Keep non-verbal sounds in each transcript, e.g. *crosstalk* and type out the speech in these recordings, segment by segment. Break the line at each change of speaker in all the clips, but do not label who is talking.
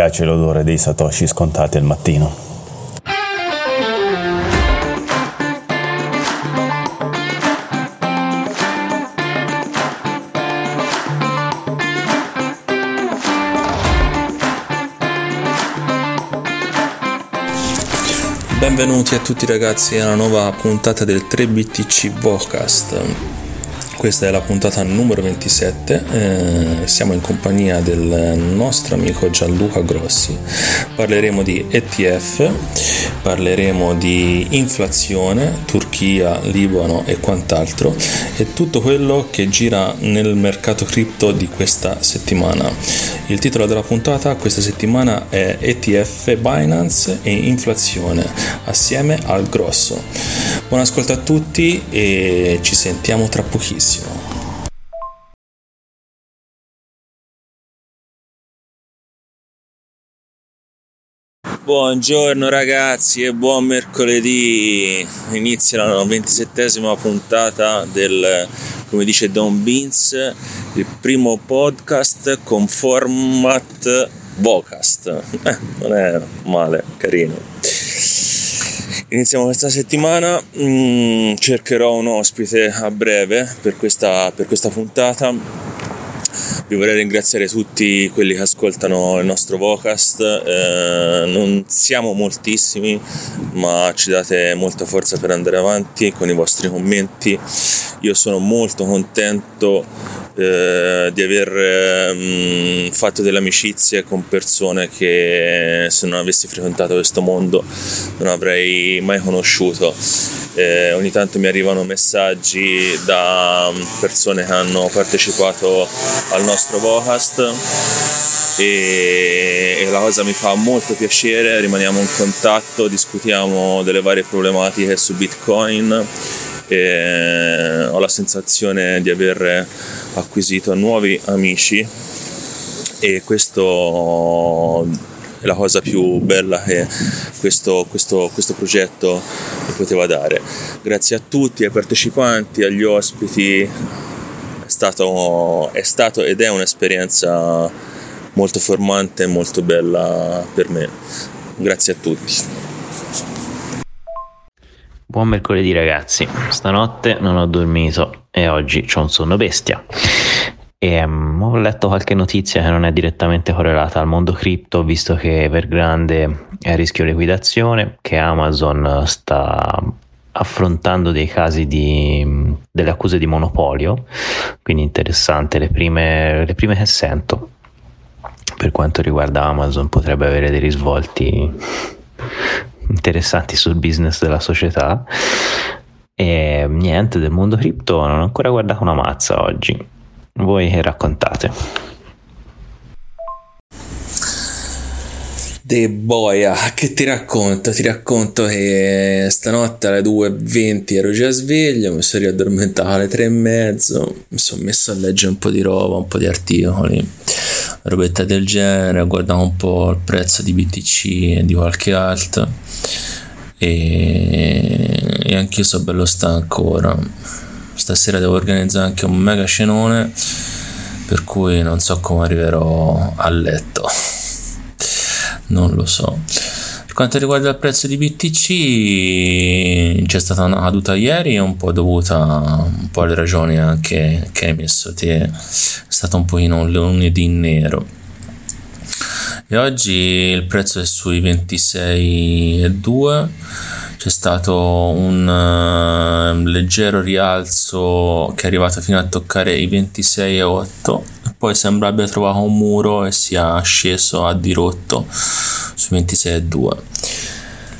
piace l'odore dei satoshi scontati al mattino.
Benvenuti a tutti ragazzi alla nuova puntata del 3BTC Vocast. Questa è la puntata numero 27, eh, siamo in compagnia del nostro amico Gianluca Grossi. Parleremo di ETF, parleremo di inflazione, Turchia, Libano e quant'altro e tutto quello che gira nel mercato cripto di questa settimana. Il titolo della puntata questa settimana è ETF Binance e inflazione assieme al grosso. Buon ascolto a tutti e ci sentiamo tra pochissimo. Buongiorno ragazzi e buon mercoledì. Inizia la ventisettesima puntata del, come dice Don Beans, il primo podcast con format Vocast. Eh, non è male, carino. Iniziamo questa settimana, mm, cercherò un ospite a breve per questa, per questa puntata vi vorrei ringraziare tutti quelli che ascoltano il nostro Vocast. Eh, non siamo moltissimi, ma ci date molta forza per andare avanti con i vostri commenti. Io sono molto contento eh, di aver eh, fatto delle amicizie con persone che se non avessi frequentato questo mondo non avrei mai conosciuto. Eh, ogni tanto mi arrivano messaggi da persone che hanno partecipato al nostro Vocast e, e, la cosa mi fa molto piacere, rimaniamo in contatto, discutiamo delle varie problematiche su Bitcoin e ho la sensazione di aver acquisito nuovi amici e questo è la cosa più bella che questo, questo, questo progetto poteva dare. Grazie a tutti, ai partecipanti, agli ospiti, stato, è stato ed è un'esperienza molto formante e molto bella per me. Grazie a tutti.
Buon mercoledì ragazzi, stanotte non ho dormito e oggi ho un sonno bestia. E um, ho letto qualche notizia che non è direttamente correlata al mondo cripto, visto che Evergrande è a rischio liquidazione, che Amazon sta affrontando dei casi di delle accuse di monopolio, quindi interessante, le prime, le prime che sento per quanto riguarda Amazon potrebbe avere dei risvolti interessanti sul business della società. E niente, del mondo cripto non ho ancora guardato una mazza oggi voi che raccontate?
De boia, che ti racconto? Ti racconto che stanotte alle 2.20 ero già sveglio, mi sono riaddormentato alle 3.30, mi sono messo a leggere un po' di roba, un po' di articoli, robetta del genere, ho guardato un po' il prezzo di BTC e di qualche altro. E, e anch'io sono bello stanco ora stasera devo organizzare anche un mega cenone per cui non so come arriverò a letto non lo so. Per quanto riguarda il prezzo di BTC c'è stata una caduta ieri un po' dovuta un po' alle ragioni anche che hai messo te. È stato un pochino un lunedì nero. E oggi il prezzo è sui 26,2 c'è stato un uh, leggero rialzo che è arrivato fino a toccare i 26,8 poi sembra abbia trovato un muro e sia sceso a dirotto su 26,2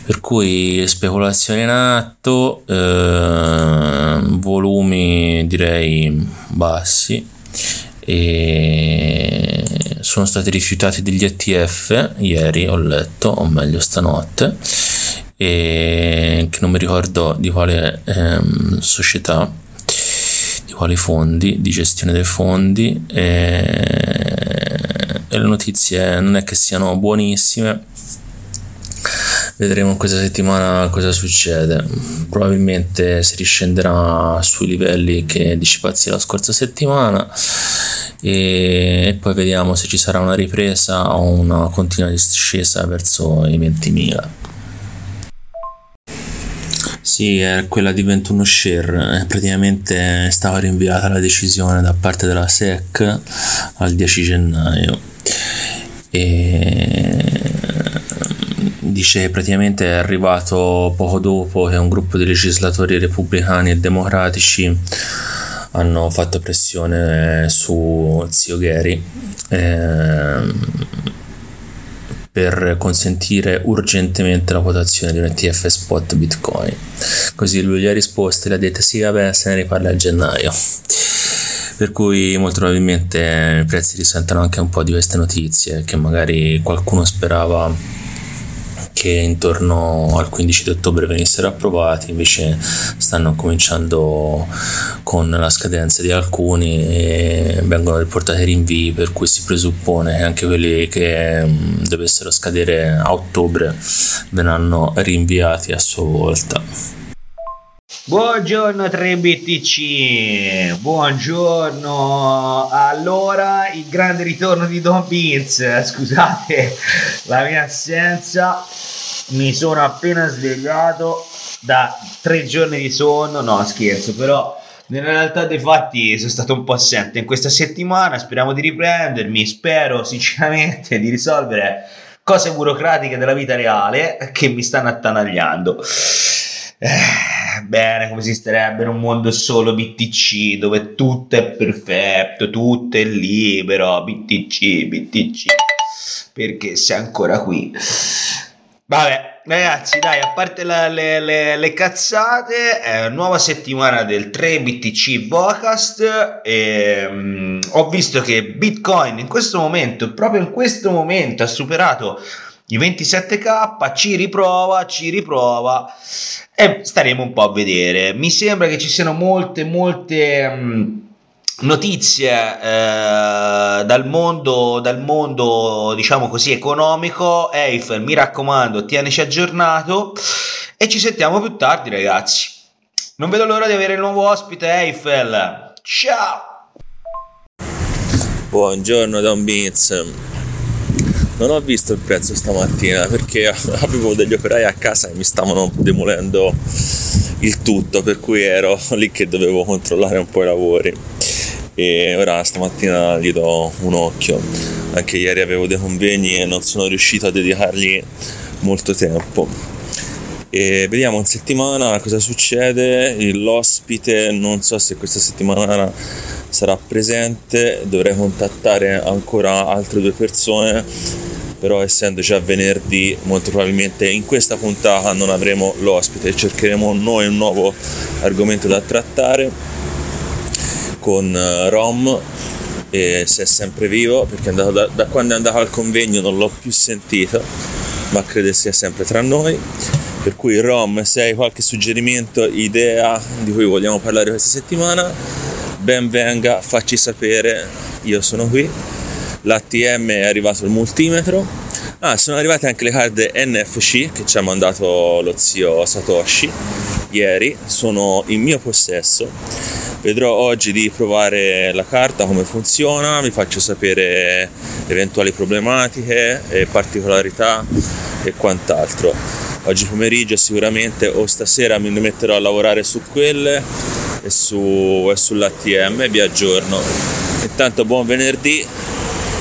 per cui speculazione in atto eh, volumi direi bassi e sono stati rifiutati degli ETF ieri ho letto o meglio stanotte e che non mi ricordo di quale ehm, società, quali fondi, di gestione dei fondi e, e le notizie non è che siano buonissime. Vedremo questa settimana cosa succede. Probabilmente si riscenderà sui livelli che discepazzi la scorsa settimana e poi vediamo se ci sarà una ripresa o una continua discesa verso i 20.000. Sì, è quella di 21 share, praticamente è stata rinviata la decisione da parte della SEC al 10 gennaio. E dice praticamente è arrivato poco dopo che un gruppo di legislatori repubblicani e democratici hanno fatto pressione su zio Gary. Ehm, per consentire urgentemente la quotazione di un ETF spot Bitcoin. Così lui gli ha risposto e gli ha detto sì vabbè se ne riparla a gennaio. Per cui molto probabilmente i prezzi risentono anche un po' di queste notizie che magari qualcuno sperava che intorno al 15 di ottobre venissero approvati, invece stanno cominciando con la scadenza di alcuni e vengono riportati rinvii, per cui si presuppone che anche quelli che mm, dovessero scadere a ottobre verranno rinviati a sua volta.
Buongiorno 3BTC, buongiorno. Allora, il grande ritorno di Don Beans, scusate la mia assenza, mi sono appena svegliato da tre giorni di sonno, no scherzo, però nella realtà dei fatti sono stato un po' assente in questa settimana, speriamo di riprendermi, spero sinceramente di risolvere cose burocratiche della vita reale che mi stanno attanagliando. Eh, bene, come esisterebbe in un mondo solo BTC dove tutto è perfetto, tutto è libero, BTC, BTC, perché sei ancora qui. Vabbè, ragazzi, dai, a parte la, le, le, le, cazzate, eh, nuova settimana del 3 BTC Vocast. E, um, ho visto che Bitcoin in questo momento, proprio in questo momento, ha superato i 27k, ci riprova, ci riprova e staremo un po' a vedere. Mi sembra che ci siano molte, molte um, notizie eh, dal mondo, dal mondo, diciamo così, economico. Eiffel, mi raccomando, tienici aggiornato e ci sentiamo più tardi, ragazzi. Non vedo l'ora di avere il nuovo ospite, Eiffel. Ciao!
Buongiorno Don Beats non ho visto il prezzo stamattina perché *laughs* avevo degli operai a casa e mi stavano demolendo il tutto, per cui ero lì che dovevo controllare un po' i lavori. E ora stamattina gli do un occhio. Anche ieri avevo dei convegni e non sono riuscito a dedicargli molto tempo. E vediamo in settimana cosa succede. L'ospite non so se questa settimana sarà presente, dovrei contattare ancora altre due persone però essendo già venerdì molto probabilmente in questa puntata non avremo l'ospite, cercheremo noi un nuovo argomento da trattare con eh, Rom e se è sempre vivo perché da, da quando è andato al convegno non l'ho più sentito ma credo sia sempre tra noi. Per cui Rom se hai qualche suggerimento, idea di cui vogliamo parlare questa settimana ben venga, facci sapere. Io sono qui l'ATM è arrivato il multimetro. Ah, sono arrivate anche le card NFC che ci ha mandato lo zio Satoshi ieri, sono in mio possesso. Vedrò oggi di provare la carta, come funziona, vi faccio sapere eventuali problematiche e particolarità e quant'altro. Oggi pomeriggio sicuramente o stasera mi metterò a lavorare su quelle e, su, e sull'ATM vi aggiorno. Intanto buon venerdì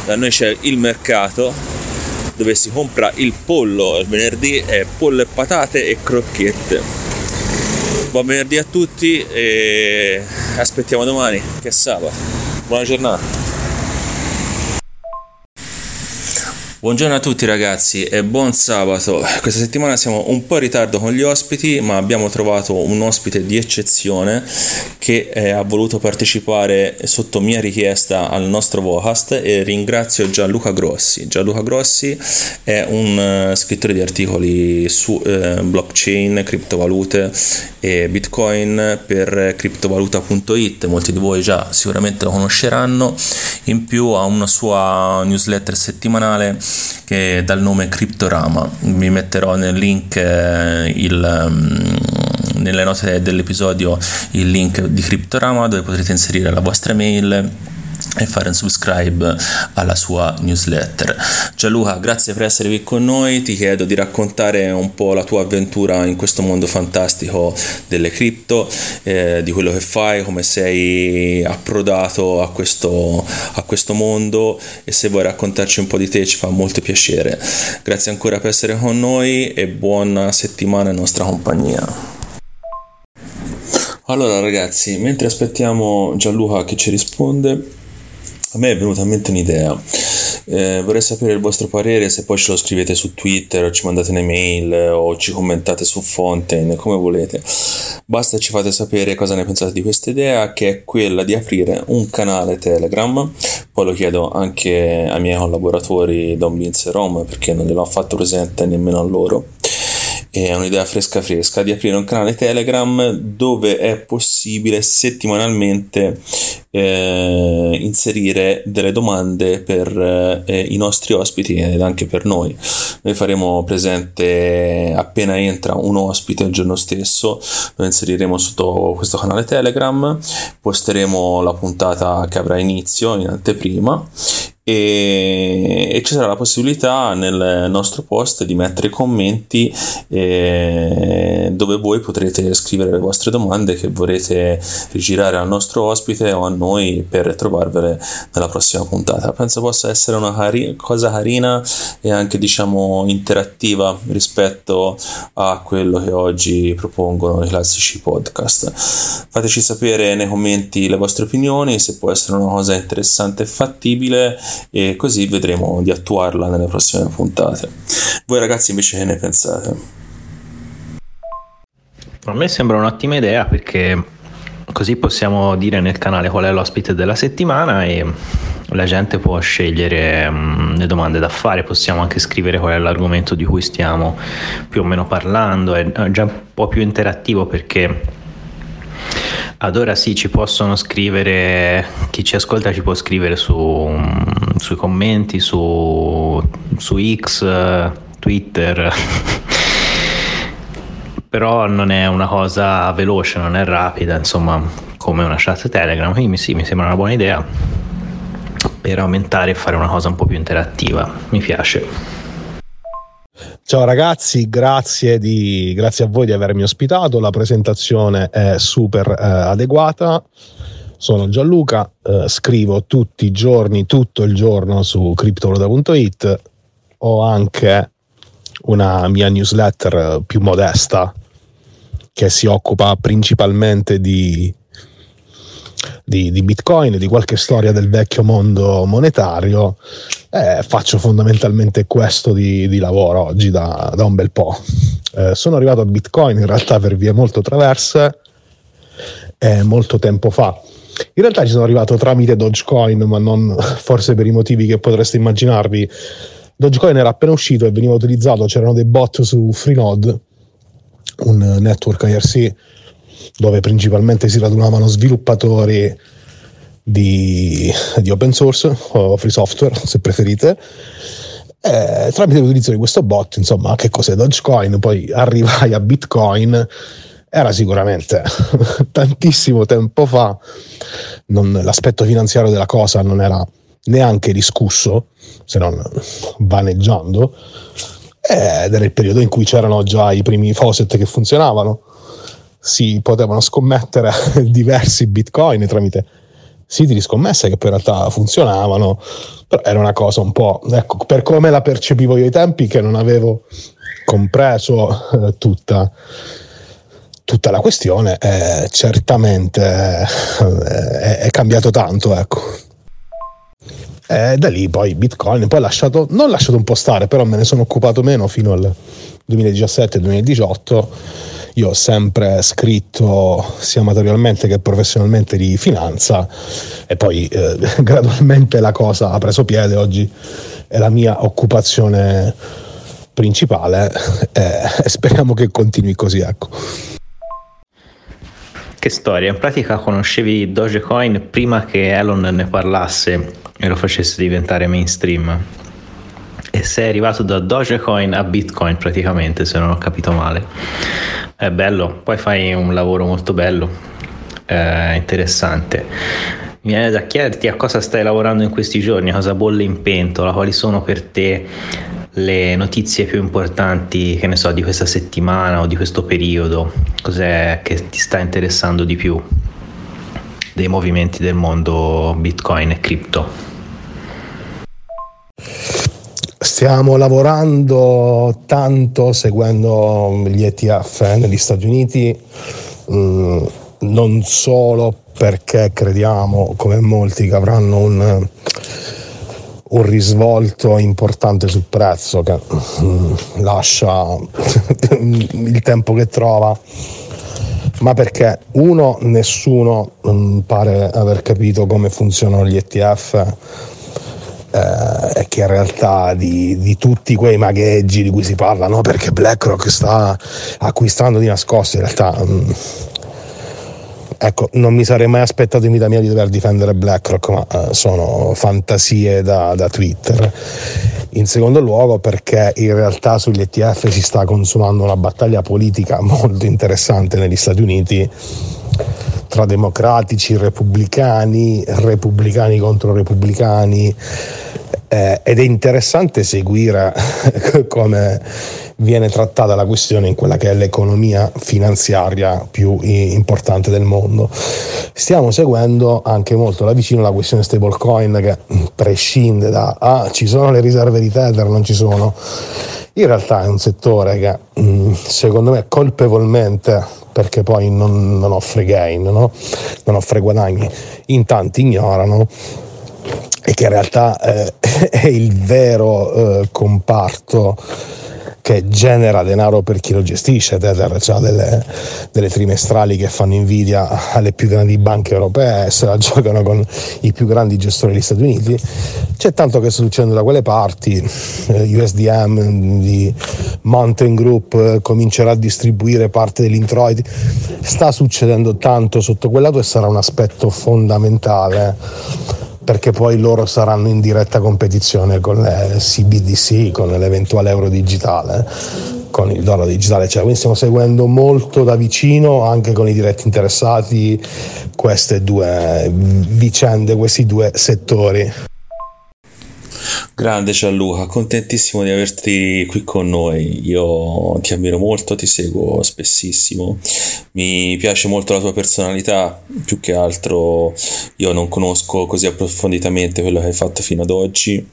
da noi c'è il mercato dove si compra il pollo il venerdì è pollo e patate e crocchette buon venerdì a tutti e aspettiamo domani che è sabato. Buona giornata Buongiorno a tutti ragazzi e buon sabato. Questa settimana siamo un po' in ritardo con gli ospiti, ma abbiamo trovato un ospite di eccezione che eh, ha voluto partecipare sotto mia richiesta al nostro Vocast e ringrazio Gianluca Grossi. Gianluca Grossi è un uh, scrittore di articoli su uh, blockchain, criptovalute e bitcoin per criptovaluta.it, molti di voi già sicuramente lo conosceranno. In più ha una sua newsletter settimanale che dal nome Cryptorama. Vi metterò nel link eh, il, um, nelle note dell'episodio il link di Cryptorama dove potrete inserire la vostra mail e fare un subscribe alla sua newsletter. Gianluca, grazie per essere qui con noi, ti chiedo di raccontare un po' la tua avventura in questo mondo fantastico delle cripto, eh, di quello che fai, come sei approdato a questo, a questo mondo e se vuoi raccontarci un po' di te ci fa molto piacere. Grazie ancora per essere con noi e buona settimana in nostra compagnia. Allora ragazzi, mentre aspettiamo Gianluca che ci risponde, a me è venuta in mente un'idea. Eh, vorrei sapere il vostro parere, se poi ce lo scrivete su Twitter o ci mandate un'email o ci commentate su Fontaine, come volete. Basta ci fate sapere cosa ne pensate di questa idea, che è quella di aprire un canale Telegram. Poi lo chiedo anche ai miei collaboratori Don Vince e Rom, perché non gliel'ho fatto presente nemmeno a loro è un'idea fresca fresca di aprire un canale Telegram dove è possibile settimanalmente eh, inserire delle domande per eh, i nostri ospiti ed anche per noi. Noi faremo presente appena entra un ospite il giorno stesso, lo inseriremo sotto questo canale Telegram, posteremo la puntata che avrà inizio in anteprima e, e, ci sarà la possibilità nel nostro post di mettere commenti eh, dove voi potrete scrivere le vostre domande che vorrete rigirare al nostro ospite o a noi per trovarvele nella prossima puntata. Penso possa essere una cari- cosa carina e anche diciamo interattiva rispetto a quello che oggi propongono i classici podcast. Fateci sapere nei commenti le vostre opinioni, se può essere una cosa interessante e fattibile e così vedremo di attuarla nelle prossime puntate. Voi ragazzi invece che ne pensate?
A me sembra un'ottima idea perché così possiamo dire nel canale qual è l'ospite della settimana e la gente può scegliere um, le domande da fare, possiamo anche scrivere qual è l'argomento di cui stiamo più o meno parlando, è già un po' più interattivo perché ad ora sì, ci possono scrivere, chi ci ascolta ci può scrivere su, sui commenti, su, su X, Twitter, *laughs* però non è una cosa veloce, non è rapida, insomma, come una chat Telegram, quindi sì, mi sembra una buona idea per aumentare e fare una cosa un po' più interattiva, mi piace.
Ciao ragazzi, grazie, di, grazie, a voi di avermi ospitato. La presentazione è super eh, adeguata. Sono Gianluca, eh, scrivo tutti i giorni, tutto il giorno su criptoloda.it. Ho anche una mia newsletter più modesta che si occupa principalmente di di, di, Bitcoin, di qualche storia del vecchio mondo monetario, eh, faccio fondamentalmente questo di, di lavoro oggi da, da, un bel po'. Eh, sono arrivato a Bitcoin in realtà per vie molto traverse, eh, molto tempo fa. In realtà ci sono arrivato tramite Dogecoin, ma non *laughs* forse per i motivi che potreste immaginarvi. Dogecoin era appena uscito e veniva utilizzato, c'erano dei bot su Freenode, un network IRC dove principalmente si radunavano sviluppatori di, di open source o free software, se preferite. E tramite l'utilizzo di questo bot, insomma, che cos'è Dogecoin? Poi arrivai a Bitcoin, era sicuramente *laughs* tantissimo tempo fa, non, l'aspetto finanziario della cosa non era neanche discusso, se non vaneggiando, ed era il periodo in cui c'erano già i primi faucet che funzionavano. Si potevano scommettere *laughs* diversi bitcoin tramite siti di scommesse che poi in realtà funzionavano, però era una cosa un po', ecco, per come la percepivo io ai tempi, che non avevo compreso eh, tutta, tutta, la questione, eh, certamente eh, è cambiato tanto, ecco. E da lì poi Bitcoin, poi lasciato, non lasciato un po' stare, però me ne sono occupato meno fino al 2017-2018 io ho sempre scritto sia materialmente che professionalmente di finanza e poi eh, *laughs* gradualmente la cosa ha preso piede, oggi è la mia occupazione principale e, e speriamo che continui così. Ecco.
Che storia, in pratica conoscevi Dogecoin prima che Elon ne parlasse e lo facesse diventare mainstream? E sei arrivato da Dogecoin a Bitcoin praticamente se non ho capito male. È bello. Poi fai un lavoro molto bello. Eh, interessante. Mi viene da chiederti a cosa stai lavorando in questi giorni, cosa bolle in pentola, quali sono per te le notizie più importanti, che ne so, di questa settimana o di questo periodo, cos'è che ti sta interessando di più dei movimenti del mondo Bitcoin e cripto?
Stiamo lavorando tanto seguendo gli ETF negli Stati Uniti, mm, non solo perché crediamo, come molti, che avranno un, un risvolto importante sul prezzo che mm, lascia *laughs* il tempo che trova, ma perché uno, nessuno mm, pare aver capito come funzionano gli ETF eh, che in realtà di, di, tutti quei magheggi di cui si parla, no? perché BlackRock sta acquistando di nascosto, in realtà mh, mm, ecco, non mi sarei mai aspettato in vita mia di dover difendere BlackRock, ma eh, sono fantasie da, da, Twitter. In secondo luogo perché in realtà sugli ETF si sta consumando una battaglia politica molto interessante negli Stati Uniti tra democratici, repubblicani, repubblicani contro repubblicani eh, ed è interessante seguire *laughs* come viene trattata la questione in quella che è l'economia finanziaria più importante del mondo. Stiamo seguendo anche molto da vicino la questione stablecoin che prescinde da ah, ci sono le riserve di Tether, non ci sono. In realtà è un settore che mm, secondo me colpevolmente perché poi non, non offre gain, no? non offre guadagni, in tanti ignorano e che in realtà eh, *laughs* è il vero eh, comparto che genera denaro per chi lo gestisce. Tether ha delle, delle, trimestrali che fanno invidia alle più grandi banche europee, se la *laughs* giocano con i più grandi gestori degli Stati Uniti. C'è tanto che sta succedendo da quelle parti, eh, USDM di Mountain Group eh, comincerà a distribuire parte dell'introiti, sta succedendo tanto sotto quel lato e sarà un aspetto fondamentale perché poi loro saranno in diretta competizione con le CBDC, con l'eventuale euro digitale, con il dollaro digitale, cioè, quindi stiamo seguendo molto da vicino anche con i diretti interessati queste due vicende, questi due settori.
Grande Gianluca, contentissimo di averti qui con noi. Io ti ammiro molto, ti seguo spessissimo. Mi piace molto la tua personalità, più che altro io non conosco così approfonditamente quello che hai fatto fino ad oggi,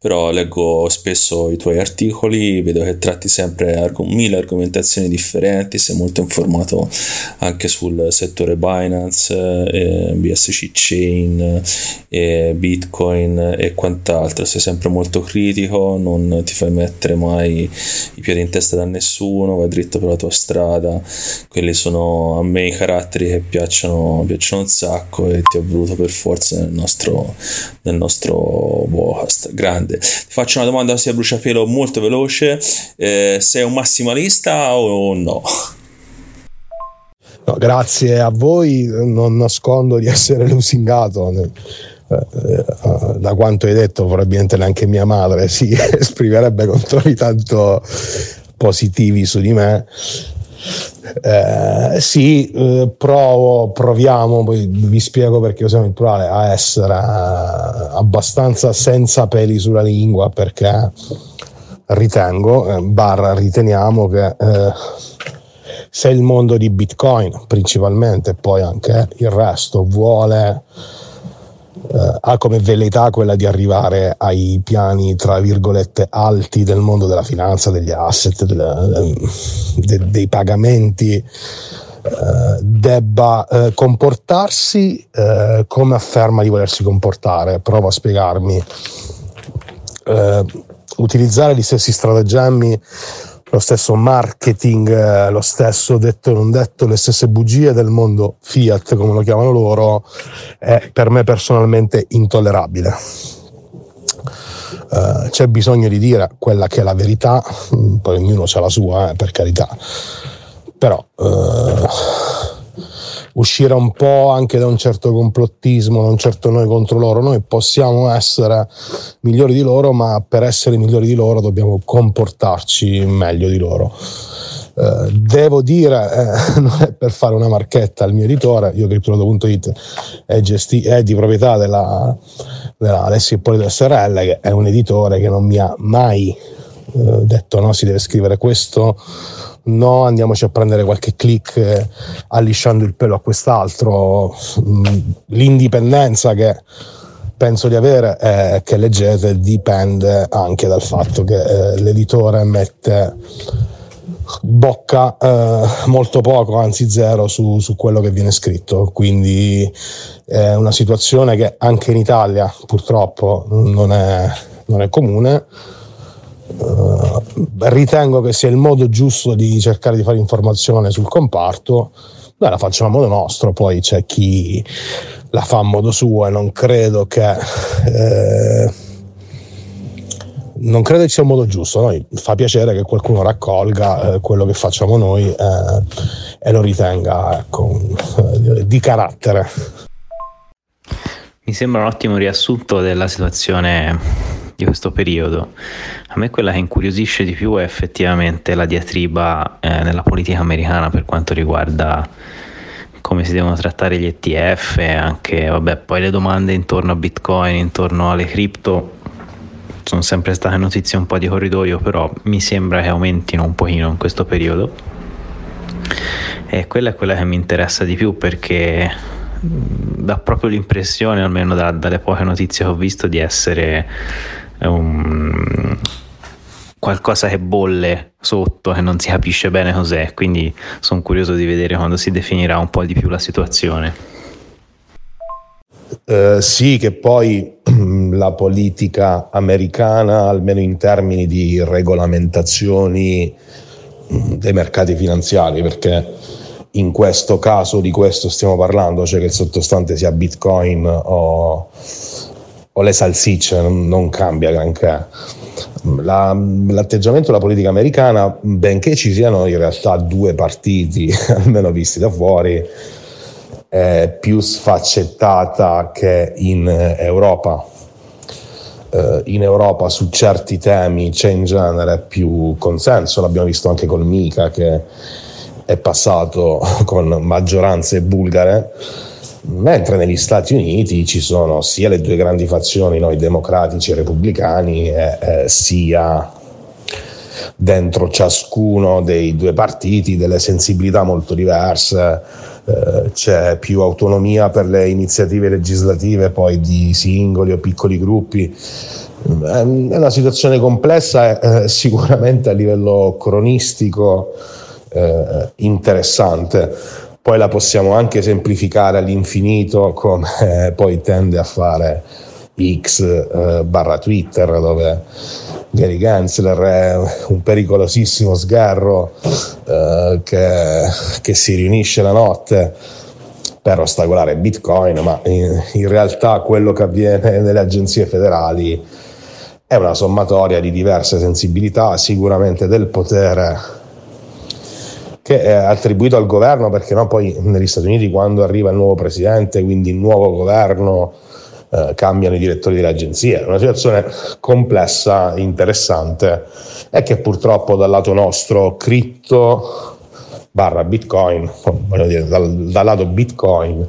però leggo spesso i tuoi articoli, vedo che tratti sempre arg- mille argomentazioni differenti, sei molto informato anche sul settore Binance, eh, BSC Chain, eh, Bitcoin e quant'altro, sei sempre molto critico, non ti fai mettere mai i piedi in testa da nessuno, vai dritto per la tua strada, quelli sono a me i caratteri che piacciono, piacciono un sacco e ti ho voluto per forza nel nostro, nel nostro podcast. Grande. Ti faccio una domanda così a bruciapelo molto veloce, eh, sei un massimalista o no?
No, grazie a voi, non nascondo di essere lusingato eh, da quanto hai detto, probabilmente neanche mia madre si *laughs* esprimerebbe con toni tanto positivi su di me. Eh, sì, eh, provo, proviamo, poi vi spiego perché usiamo il plurale, a essere eh, abbastanza senza peli sulla lingua perché ritengo, barra riteniamo che se il mondo di Bitcoin principalmente, poi anche il resto, vuole eh, ha come velleità quella di arrivare ai piani, tra virgolette, alti del mondo della finanza, degli asset, del, de, dei pagamenti, eh, debba eh, comportarsi eh, come afferma di volersi comportare. Provo a spiegarmi. Eh, utilizzare gli stessi stratagemmi lo stesso marketing, eh, lo stesso detto non detto, le stesse bugie del mondo Fiat, come lo chiamano loro, è per me personalmente intollerabile. Uh, c'è bisogno di dire quella che è la verità, poi ognuno ha la sua, eh, per carità, però uh, uscire un po' anche da un certo complottismo, da un certo noi contro loro. Noi possiamo essere migliori di loro, ma per essere migliori di loro dobbiamo comportarci meglio di loro. Uh, devo dire, eh, *laughs* non è per fare una marchetta al mio editore, io CryptoLodo.it è, gesti- è di proprietà della, della Alessio Ippolito SRL, che è un editore che non mi ha mai uh, detto no, si deve scrivere questo, no, andiamoci a prendere qualche click eh, allisciando il pelo a quest'altro. Mm, l'indipendenza che penso di avere è che leggete dipende anche dal fatto che eh, l'editore mette bocca eh, molto poco, anzi zero su, su, quello che viene scritto. Quindi è una situazione che anche in Italia purtroppo non è, non è comune. Uh, ritengo che sia il modo giusto di cercare di fare informazione sul comparto. Noi la facciamo a modo nostro, poi c'è chi la fa a modo suo e non credo che. Eh, non credo che sia un modo giusto, noi fa piacere che qualcuno raccolga eh, quello che facciamo noi eh, e lo ritenga ecco, eh, di carattere.
Mi sembra un ottimo riassunto della situazione di questo periodo. A me quella che incuriosisce di più è effettivamente la diatriba eh, nella politica americana per quanto riguarda come si devono trattare gli ETF anche vabbè, poi le domande intorno a Bitcoin, intorno alle cripto sono sempre state notizie un po' di corridoio, però mi sembra che aumentino un pochino in questo periodo. E quella è quella che mi interessa di più perché dà proprio l'impressione, almeno da, dalle poche notizie che ho visto, di essere un, qualcosa che bolle sotto, che non si capisce bene cos'è, quindi sono curioso di vedere quando si definirà un po' di più la situazione.
Eh, sì, che poi *clears throat* la politica americana, almeno in termini di regolamentazioni mm, dei mercati finanziari, perché in questo caso di questo stiamo parlando, cioè che il sottostante sia Bitcoin o, o le salsicce, non, non cambia granché. La, l'atteggiamento della politica americana, benché ci siano in realtà due partiti, *laughs* almeno visti da fuori, è più sfaccettata che in Europa. Uh, in Europa su certi temi c'è in genere più consenso, l'abbiamo visto anche col Mica che è passato *laughs* con maggioranze bulgare, mentre negli Stati Uniti ci sono sia le due grandi fazioni, noi democratici e repubblicani, e, eh, sia dentro ciascuno dei due partiti delle sensibilità molto diverse eh, c'è più autonomia per le iniziative legislative poi di singoli o piccoli gruppi. È una situazione complessa, eh, sicuramente a livello cronistico eh, interessante. Poi la possiamo anche semplificare all'infinito come poi tende a fare X eh, barra Twitter dove Gary Gensler è un pericolosissimo sgarro eh, che, che, si riunisce la notte per ostacolare Bitcoin, ma in, in realtà quello che avviene *laughs* nelle agenzie federali è una sommatoria di diverse sensibilità, sicuramente del potere che è attribuito al governo, perché no, poi negli Stati Uniti quando arriva il nuovo presidente, quindi il nuovo governo, eh, cambiano i direttori delle agenzie. È una situazione complessa, interessante e che purtroppo dal lato nostro cripto barra bitcoin, voglio dire dal, dal lato bitcoin,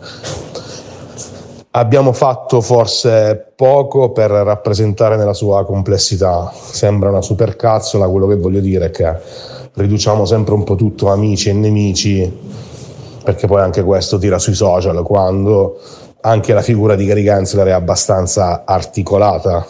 abbiamo fatto forse poco per rappresentare nella sua complessità. Sembra una supercazzola, quello che voglio dire è che riduciamo sempre un po' tutto amici e nemici, perché poi anche questo tira sui social quando anche la figura di Gary Gensler è abbastanza articolata.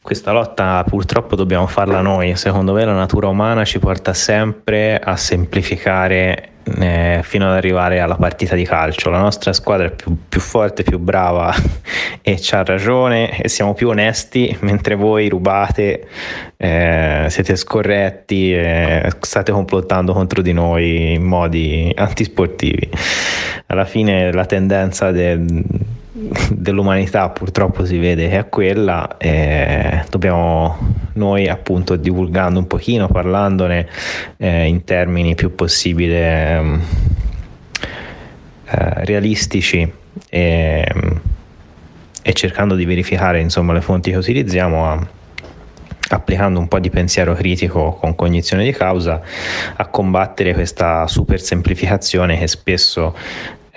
Questa lotta purtroppo dobbiamo farla noi, secondo me la natura umana ci porta sempre a semplificare eh, fino ad arrivare alla partita di calcio. La nostra squadra è più, più forte, più brava *laughs* e c'ha ragione e siamo più onesti, mentre voi rubate, eh, siete scorretti, eh, state complottando contro di noi in modi antisportivi. Alla fine la tendenza del *laughs* dell'umanità purtroppo si vede che è quella e dobbiamo noi appunto divulgando un pochino parlandone eh, in termini più possibile ehm, eh, realistici e, e, cercando di verificare insomma le fonti che utilizziamo a, applicando un po' di pensiero critico con cognizione di causa, a combattere questa super semplificazione che spesso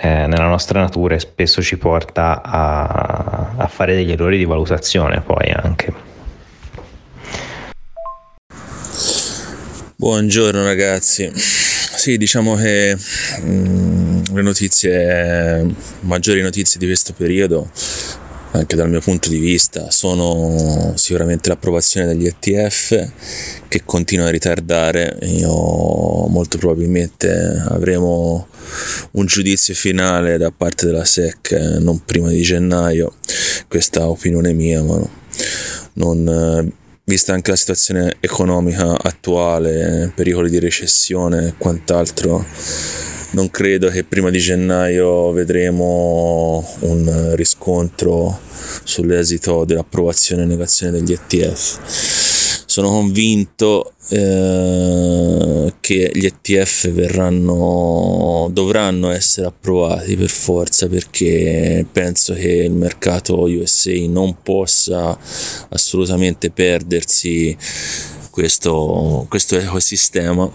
eh, nella nostra natura spesso ci porta a, a fare degli errori di valutazione poi anche.
Buongiorno ragazzi, sì diciamo che mh, mm, le notizie, maggiori notizie di questo periodo anche dal mio punto di vista, sono sicuramente l'approvazione degli ETF che continua a ritardare. Io molto probabilmente avremo un giudizio finale da parte della SEC non prima di gennaio. Questa opinione mia, ma non vista anche la situazione economica attuale, pericoli di recessione e quant'altro non credo che prima di gennaio vedremo un riscontro sull'esito dell'approvazione e negazione degli ETF. Sono convinto eh, che gli ETF verranno, dovranno essere approvati per forza perché penso che il mercato USA non possa assolutamente perdersi questo, questo ecosistema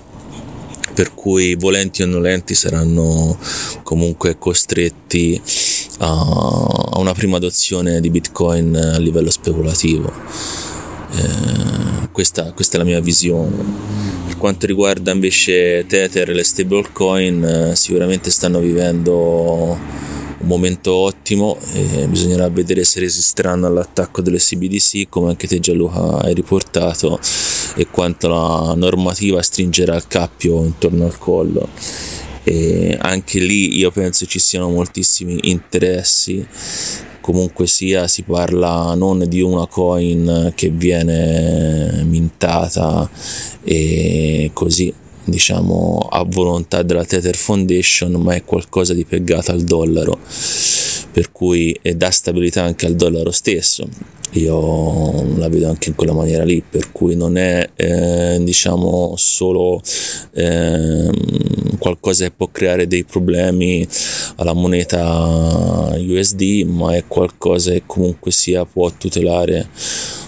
per cui volenti o nolenti saranno comunque costretti a una prima adozione di Bitcoin a livello speculativo. Eh, questa, questa, è la mia visione. Per quanto riguarda invece Tether e le stablecoin, eh, sicuramente stanno vivendo un momento ottimo e bisognerà vedere se resisteranno all'attacco delle CBDC come anche te Gianluca hai riportato e quanto la normativa stringerà il cappio intorno al collo e anche lì io penso ci siano moltissimi interessi comunque sia si parla non di una coin che viene mintata e così diciamo a volontà della Tether Foundation ma è qualcosa di piegato al dollaro per cui dà stabilità anche al dollaro stesso io la vedo anche in quella maniera lì per cui non è eh, diciamo solo eh, qualcosa che può creare dei problemi alla moneta USD ma è qualcosa che comunque sia può tutelare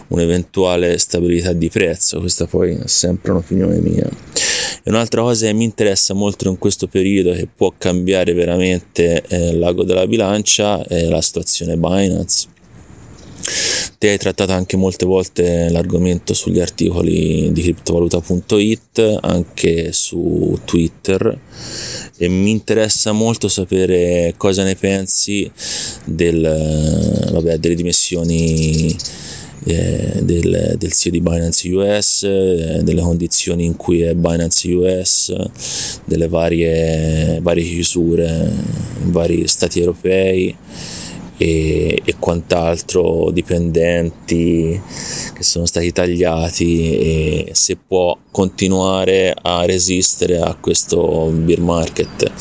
un'eventuale stabilità di prezzo questa poi è sempre un'opinione mia e un'altra cosa che mi interessa molto in questo periodo che può cambiare veramente eh, l'ago della bilancia è la situazione Binance. Te hai trattato anche molte volte l'argomento sugli articoli di criptovaluta.it, anche su Twitter. E mi interessa molto sapere cosa ne pensi del, vabbè, delle dimissioni eh, del, del CEO di Binance US, eh, delle condizioni in cui è Binance US, delle varie, varie chiusure in vari stati europei e, e, quant'altro, dipendenti che sono stati tagliati e se può continuare a resistere a questo beer market.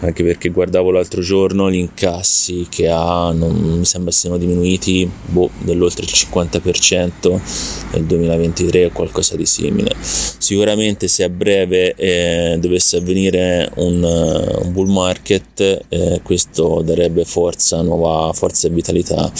Anche perché guardavo l'altro giorno gli incassi che ha non mi sembra siano diminuiti boh, dell'oltre il 50% nel 2023 o qualcosa di simile. Sicuramente se a breve eh, dovesse avvenire un, un bull market eh, questo darebbe forza nuova forza e vitalità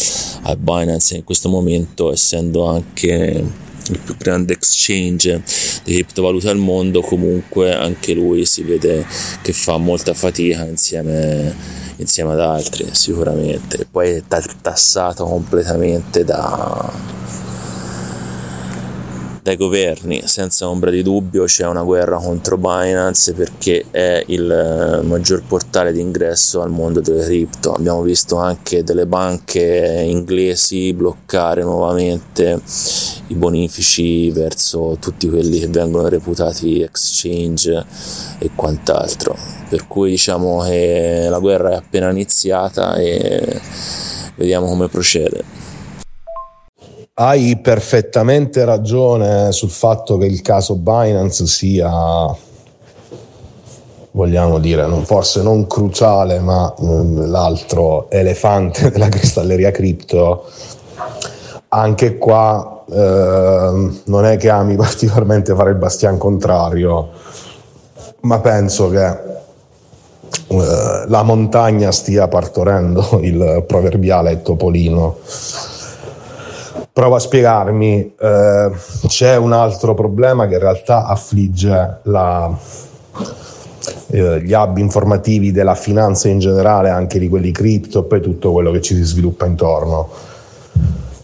a Binance in questo momento essendo anche il più grande exchange di criptovalute al mondo, comunque anche lui si vede che fa molta fatica insieme, insieme ad altri sicuramente. Poi è tassato completamente da, dai governi, senza ombra di dubbio c'è una guerra contro Binance perché è il eh, maggior portale di ingresso al mondo delle cripto. Abbiamo visto anche delle banche inglesi bloccare nuovamente i bonifici verso tutti quelli che vengono reputati exchange e quant'altro. Per cui diciamo che la guerra è appena iniziata e vediamo come procede.
Hai perfettamente ragione sul fatto che il caso Binance sia, vogliamo dire, non, forse non cruciale, ma mm, l'altro elefante *laughs* della cristalleria cripto. Anche qua eh, non è che ami *laughs* particolarmente fare il bastian contrario, ma penso che eh, la montagna stia partorendo il proverbiale topolino Provo a spiegarmi, eh, c'è un altro problema che in realtà affligge la, eh, gli hub informativi della finanza in generale, anche di quelli cripto e poi tutto quello che ci si sviluppa intorno.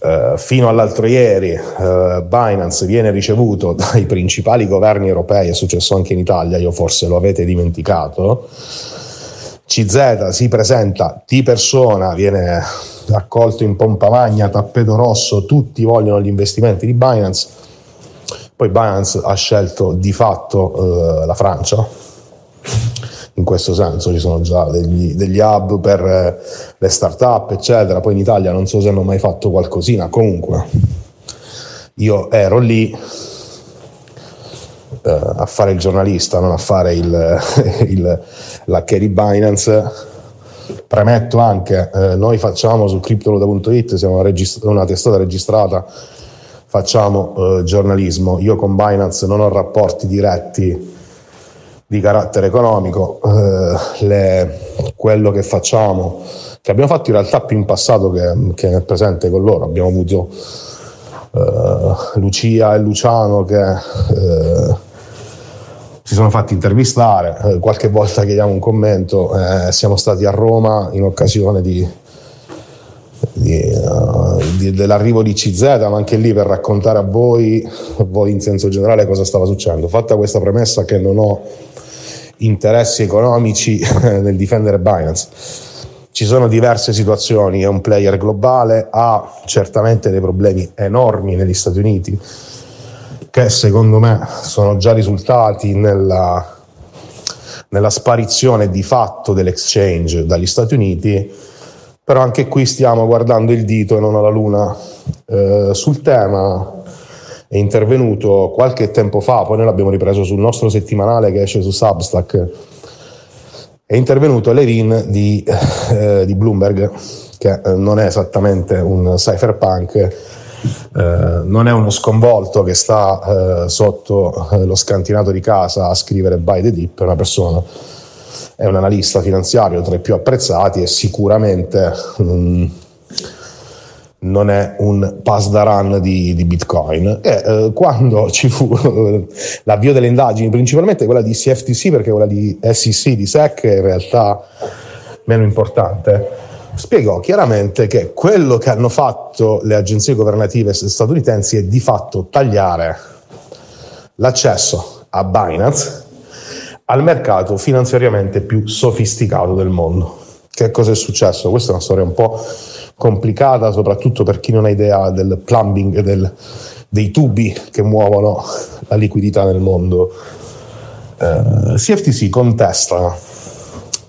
Uh, fino all'altro ieri uh, Binance viene ricevuto *laughs* dai principali governi europei, è successo anche in Italia, io forse lo avete dimenticato. CZ si presenta di persona, viene accolto in pompa magna, tappeto rosso, tutti vogliono gli investimenti di Binance. Poi Binance ha scelto di fatto uh, la Francia, in questo senso ci sono già degli, degli hub per eh, le start-up, eccetera. Poi in Italia non so se hanno mai fatto qualcosina, comunque io ero lì eh, a fare il giornalista, non a fare il, *laughs* il, la carry Binance. Premetto anche, eh, noi facciamo su cryptoloda.it, siamo regist- una testata registrata, facciamo eh, giornalismo. Io con Binance non ho rapporti diretti di carattere economico, eh, le, quello che facciamo, che abbiamo fatto in realtà più in passato che, che nel presente con loro, abbiamo avuto eh, Lucia e Luciano che eh, si sono fatti intervistare, eh, qualche volta chiediamo un commento, eh, siamo stati a Roma in occasione di, di, uh, di, dell'arrivo di CZ, ma anche lì per raccontare a voi, a voi in senso generale cosa stava succedendo. Fatta questa premessa che non ho interessi economici *laughs* nel difendere Binance. Ci sono diverse situazioni, è un player globale, ha certamente dei problemi enormi negli Stati Uniti, che secondo me sono già risultati nella, nella sparizione di fatto dell'exchange dagli Stati Uniti, però anche qui stiamo guardando il dito e non alla luna. Eh, sul tema è intervenuto qualche tempo fa, poi noi l'abbiamo ripreso sul nostro settimanale che esce su Substack, è intervenuto Lerin di, eh, di Bloomberg, che eh, non è esattamente un cypherpunk, eh, non è uno sconvolto che sta eh, sotto eh, lo scantinato di casa a scrivere buy the dip, è una persona, è un analista finanziario tra i più apprezzati e sicuramente... Mm, non è un pass da run di, di Bitcoin. E eh, quando *laughs* ci fu l'avvio delle indagini, principalmente quella di CFTC, perché quella di SEC, di SEC, è in realtà meno importante, spiegò chiaramente che quello che hanno fatto le agenzie governative statunitensi è di fatto tagliare l'accesso a Binance al mercato finanziariamente più sofisticato del mondo. Che cosa è successo? Questa è una storia un po' complicata, soprattutto per chi non ha idea del plumbing, del, dei tubi che muovono la liquidità nel mondo. Eh, CFTC contesta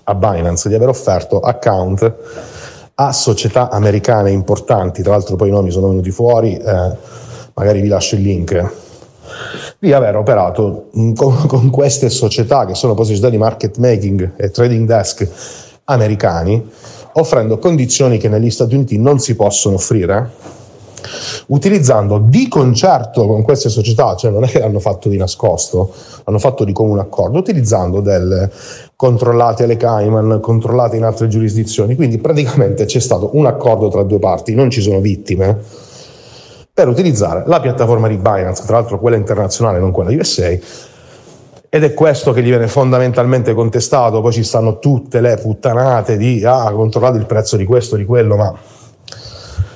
a Binance di aver offerto account a società americane importanti, tra l'altro poi i nomi sono venuti fuori, eh, magari vi lascio il link, di aver operato con, *laughs* con queste società che sono poi società di market making e trading desk americani offrendo condizioni che negli Stati Uniti non si possono offrire, utilizzando di concerto con queste società, cioè non è che l'hanno fatto di nascosto, l'hanno fatto di comune accordo, utilizzando delle controllate alle Cayman, controllate in altre giurisdizioni, quindi praticamente c'è stato un accordo tra due parti, non ci sono vittime, per utilizzare la piattaforma di Binance, tra l'altro quella internazionale, non quella USA, ed è questo che gli viene fondamentalmente contestato. Poi ci stanno tutte le puttanate di ah, controllate il prezzo di questo, di quello, ma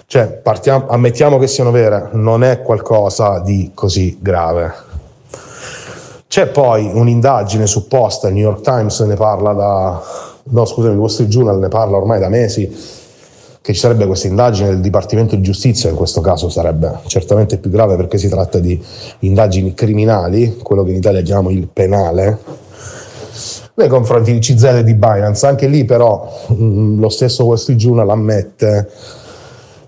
cioè, partiamo, ammettiamo che siano vere, non è qualcosa di così grave. C'è poi un'indagine supposta, il New York Times ne parla da, no scusami, il Wall Street Journal ne parla ormai da mesi, che ci sarebbe questa indagine del Dipartimento di Giustizia, in questo caso sarebbe certamente più grave perché si tratta di indagini criminali, quello che in Italia chiamiamo il penale, nei confronti di CZ e di Binance. Anche lì però mm, lo stesso Wall Street Journal ammette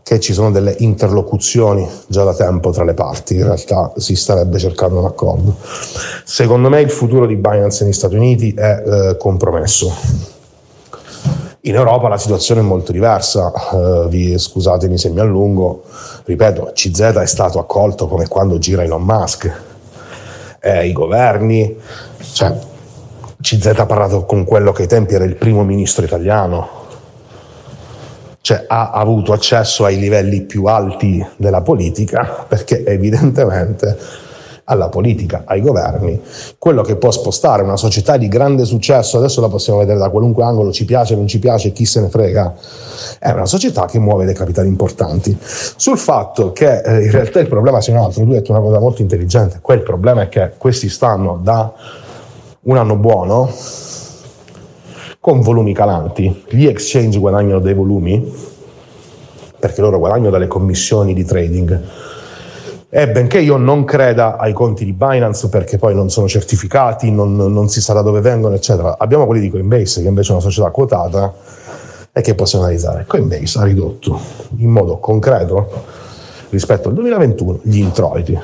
che ci sono delle interlocuzioni già da tempo tra le parti, in realtà si starebbe cercando un accordo. Secondo me il futuro di Binance negli Stati Uniti è eh, compromesso in Europa la situazione è molto diversa, uh, vi, scusatemi se mi allungo, ripeto, CZ è stato accolto come quando gira Elon Musk, eh, i governi, cioè CZ ha parlato con quello che ai tempi era il primo ministro italiano, cioè ha avuto accesso ai livelli più alti della politica perché evidentemente alla politica, ai governi, quello che può spostare una società di grande successo, adesso la possiamo vedere da qualunque angolo, ci piace, non ci piace, chi se ne frega, è una società che muove dei capitali importanti. Sul fatto che eh, in realtà il problema sia un altro, tu hai detto una cosa molto intelligente, quel problema è che questi stanno da un anno buono con volumi calanti, gli exchange guadagnano dei volumi perché loro guadagnano dalle commissioni di trading e benché io non creda ai conti di Binance perché poi non sono certificati, non, non, si sa da dove vengono, eccetera, abbiamo quelli di Coinbase che invece è una società quotata e che possiamo analizzare. Coinbase ha ridotto in modo concreto rispetto al 2021 gli introiti.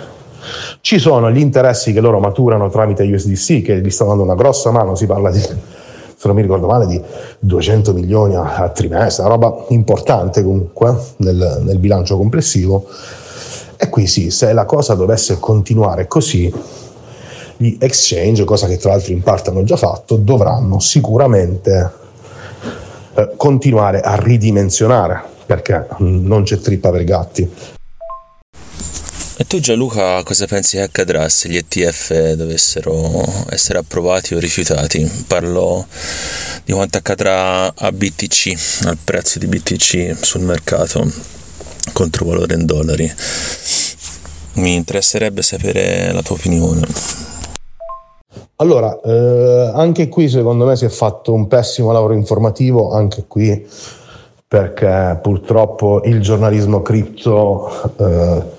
Ci sono gli interessi che loro maturano tramite USDC che gli stanno dando una grossa mano, si parla di, se non mi ricordo male, di 200 milioni a trimestre, una roba importante comunque nel, nel bilancio complessivo e qui sì, se la cosa dovesse continuare così, gli exchange, cosa che tra l'altro in parte hanno già fatto, dovranno sicuramente eh, continuare a ridimensionare, perché non c'è trippa per gatti.
E tu Gianluca cosa pensi che accadrà se gli ETF dovessero essere approvati o rifiutati? Parlo di quanto accadrà a BTC, al prezzo di BTC sul mercato controvalore in dollari. Mi interesserebbe sapere la tua opinione.
Allora, eh, anche qui secondo me si è fatto un pessimo lavoro informativo, anche qui perché purtroppo il giornalismo cripto eh,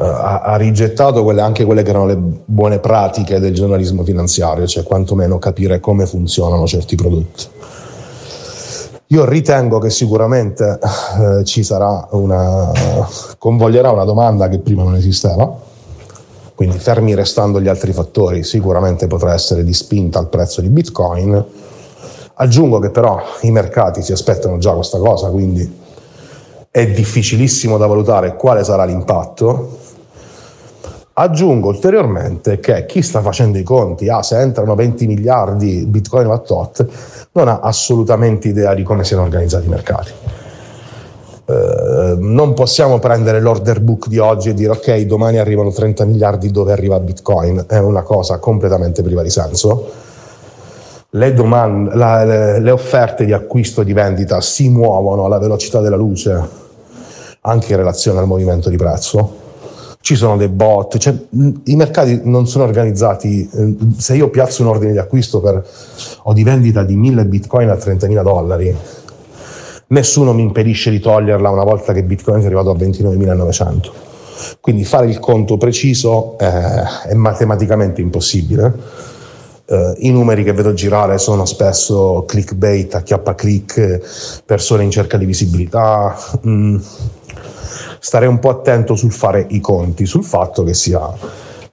ha, ha, rigettato quelle, anche quelle che erano le buone pratiche del giornalismo finanziario, cioè quantomeno capire come funzionano certi prodotti. Io ritengo che sicuramente eh, ci sarà una, convoglierà una domanda che prima non esisteva, quindi fermi restando gli altri fattori, sicuramente potrà essere di spinta al prezzo di Bitcoin. Aggiungo che però i mercati si aspettano già questa cosa, quindi è difficilissimo da valutare quale sarà l'impatto. Aggiungo ulteriormente che chi sta facendo i conti, ah, se entrano 20 miliardi Bitcoin va tot, non ha assolutamente idea di come siano organizzati i mercati. Eh, non possiamo prendere l'order book di oggi e dire ok, domani arrivano 30 miliardi dove arriva Bitcoin, è una cosa completamente priva di senso. Le, domande, la, le, le offerte di acquisto e di vendita si muovono alla velocità della luce anche in relazione al movimento di prezzo ci sono dei bot, cioè, i mercati non sono organizzati, eh, se io piazzo un ordine di acquisto per, o di vendita di 1000 bitcoin a 30.000 dollari, nessuno mi impedisce di toglierla una volta che bitcoin è arrivato a 29.900. Quindi fare il conto preciso eh, è matematicamente impossibile. Uh, I numeri che vedo girare sono spesso clickbait, acchiappa click, persone in cerca di visibilità. Mm starei un po' attento sul fare i conti, sul fatto che sia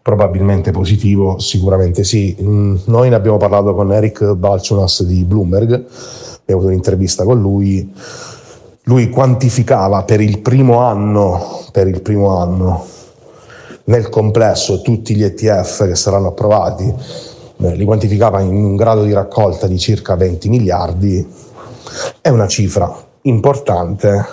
probabilmente positivo, sicuramente sì. Mm, noi ne abbiamo parlato con Eric Balchunas di Bloomberg, abbiamo avuto un'intervista con lui. Lui quantificava per il primo anno, per il primo anno nel complesso tutti gli ETF che saranno approvati, li quantificava in un grado di raccolta di circa 20 miliardi. È una cifra importante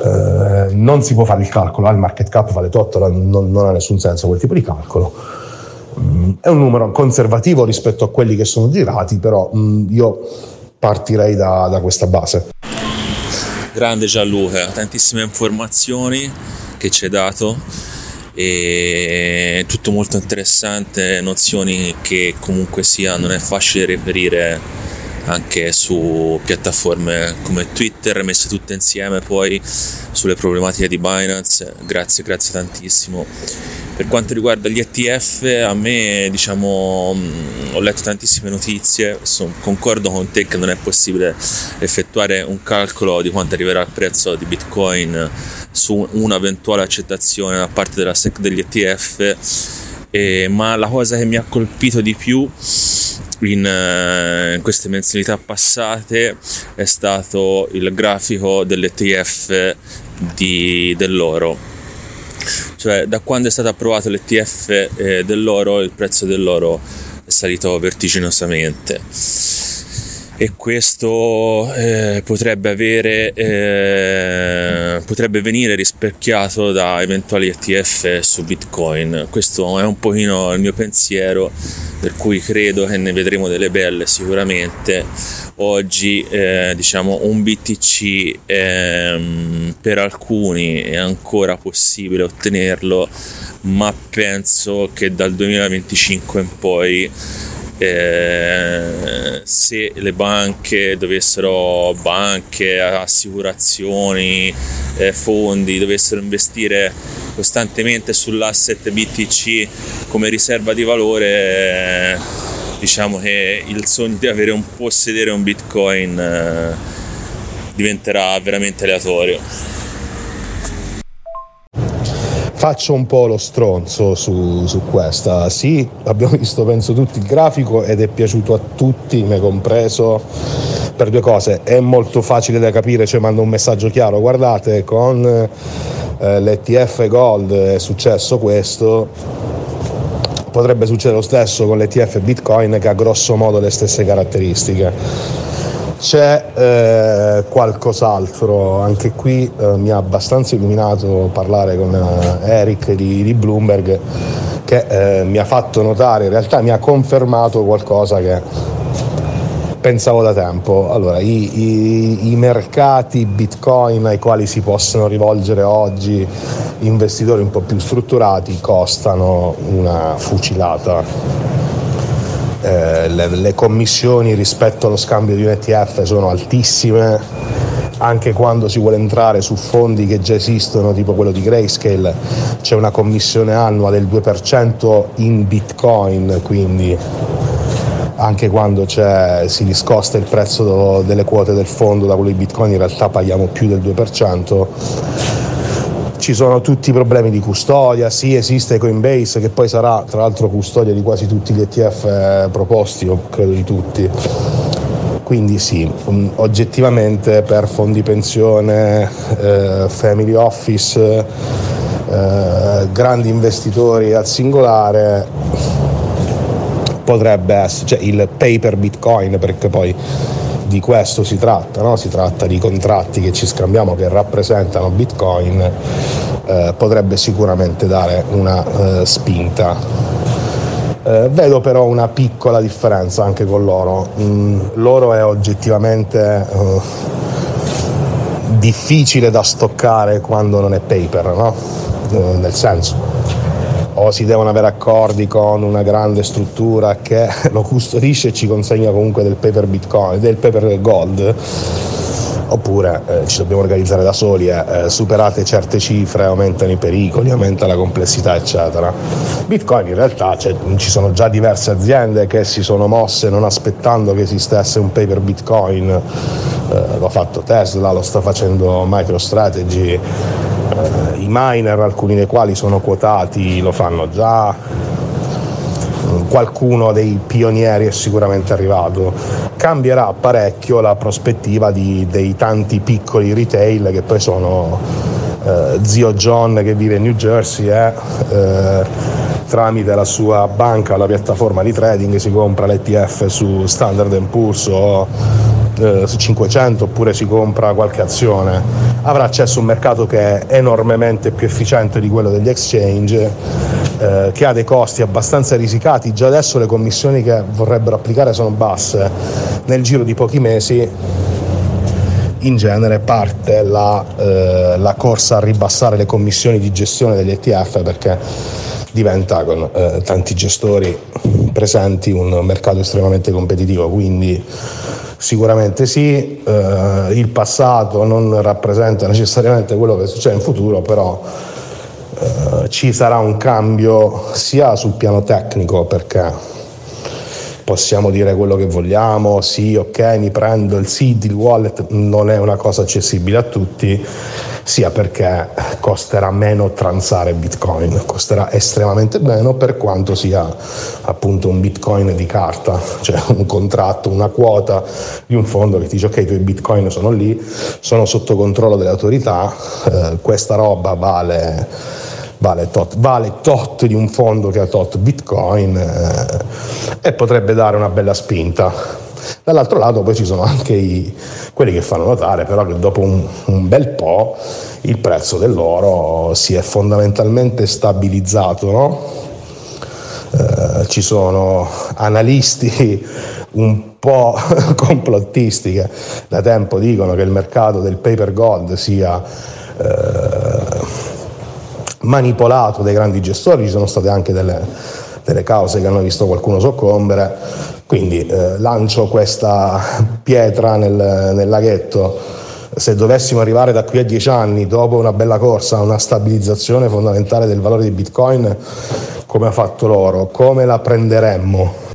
eh, non si può fare il calcolo, ah, il market cap vale tot, non, non ha nessun senso quel tipo di calcolo. Mm, è un numero conservativo rispetto a quelli che sono girati, però mm, io partirei da, da questa base.
Grande Gianluca, tantissime informazioni che ci hai dato e tutto molto interessante, nozioni che comunque sia non è facile reperire anche su piattaforme come Twitter, messe tutte insieme poi sulle problematiche di Binance. Grazie, grazie tantissimo. Per quanto riguarda gli ETF, a me diciamo mm, ho letto tantissime notizie, son, concordo con te che non è possibile effettuare un calcolo di quanto arriverà il prezzo di Bitcoin su un'eventuale accettazione da parte della SEC degli ETF, eh, ma la cosa che mi ha colpito di più in, uh, in, queste mensilità passate è stato il grafico dell'ETF di, dell'oro. Cioè, da quando è stato approvato l'ETF eh, dell'oro, il prezzo dell'oro è salito vertiginosamente. E questo eh, potrebbe avere eh, potrebbe venire rispecchiato da eventuali ETF su Bitcoin. Questo è un pochino il mio pensiero, per cui credo che ne vedremo delle belle sicuramente. Oggi eh, diciamo un BTC ehm, per alcuni è ancora possibile ottenerlo, ma penso che dal 2025 in poi eh, se le banche dovessero, banche, assicurazioni, eh, fondi dovessero investire costantemente sull'asset BTC come riserva di valore, eh, diciamo che il sogno di avere un possedere un Bitcoin eh, diventerà veramente aleatorio
faccio un po' lo stronzo su, su, questa. Sì, abbiamo visto penso tutti il grafico ed è piaciuto a tutti, me compreso, per due cose. È molto facile da capire, cioè manda un messaggio chiaro, guardate con eh, l'ETF Gold è successo questo, potrebbe succedere lo stesso con l'ETF Bitcoin che ha grosso modo le stesse caratteristiche c'è eh, qualcos'altro, anche qui eh, mi ha abbastanza illuminato parlare con eh, Eric di, di, Bloomberg che eh, mi ha fatto notare, in realtà mi ha confermato qualcosa che pensavo da tempo. Allora, i, i, i mercati Bitcoin ai quali si possono rivolgere oggi investitori un po' più strutturati costano una fucilata eh, le, le, commissioni rispetto allo scambio di un ETF sono altissime, anche quando si vuole entrare su fondi che già esistono, tipo quello di Grayscale, c'è una commissione annua del 2% in Bitcoin, quindi anche quando si discosta il prezzo delle quote del fondo da quello di Bitcoin in realtà paghiamo più del 2% ci sono tutti i problemi di custodia, sì esiste Coinbase che poi sarà tra l'altro custodia di quasi tutti gli ETF eh, proposti, o credo di tutti. Quindi sì, um, oggettivamente per fondi pensione, eh, family office, eh, grandi investitori al singolare potrebbe essere, cioè il paper bitcoin perché poi di questo si tratta, no? si tratta di contratti che ci scambiamo che rappresentano Bitcoin, eh, potrebbe sicuramente dare una eh, spinta. Eh, vedo però una piccola differenza anche con l'oro. Mm, l'oro è oggettivamente eh, difficile da stoccare quando non è paper, no? Eh, nel senso o si devono avere accordi con una grande struttura che *laughs* lo custodisce e ci consegna comunque del paper bitcoin, del paper gold oppure eh, ci dobbiamo organizzare da soli, eh, eh, superate certe cifre aumentano i pericoli, aumenta la complessità eccetera. Bitcoin in realtà cioè, ci sono già diverse aziende che si sono mosse non aspettando che esistesse un paper Bitcoin, eh, l'ha fatto Tesla, lo sta facendo MicroStrategy, miner, alcuni dei quali sono quotati, lo fanno già. Qualcuno dei pionieri è sicuramente arrivato. Cambierà parecchio la prospettiva di, dei tanti piccoli retail che poi sono eh, zio John che vive in New Jersey e eh, tramite la sua banca, la piattaforma di trading, si compra l'ETF su Standard Poor's o eh, su 500 oppure si compra qualche azione, avrà accesso a un mercato che è enormemente più efficiente di quello degli exchange, eh, che ha dei costi abbastanza risicati, già adesso le commissioni che vorrebbero applicare sono basse, nel giro di pochi mesi in genere parte la, eh, la, corsa a ribassare le commissioni di gestione degli ETF perché diventa con eh, tanti gestori presenti un mercato estremamente competitivo. Quindi Sicuramente sì, eh, il passato non rappresenta necessariamente quello che succede in futuro, però eh, ci sarà un cambio sia sul piano tecnico perché possiamo dire quello che vogliamo, sì, ok, mi prendo il seed, il wallet, non è una cosa accessibile a tutti sia perché costerà meno transare bitcoin, costerà estremamente meno per quanto sia appunto un bitcoin di carta, cioè un contratto, una quota di un fondo che ti dice ok i tuoi bitcoin sono lì, sono sotto controllo delle autorità, eh, questa roba vale vale tot, vale tot, di un fondo che ha tot bitcoin eh, e potrebbe dare una bella spinta Dall'altro lato poi ci sono anche i, quelli che fanno notare però che dopo un, un bel po' il prezzo dell'oro si è fondamentalmente stabilizzato, no? Eh, ci sono analisti un po' *laughs* complottisti che da tempo dicono che il mercato del paper gold sia eh, manipolato dai grandi gestori, ci sono state anche delle, delle cause che hanno visto qualcuno soccombere, quindi eh, lancio questa pietra nel, nel laghetto se dovessimo arrivare da qui a dieci anni, dopo una bella corsa, a una stabilizzazione fondamentale del valore di Bitcoin, come ha fatto l'oro, come la prenderemmo?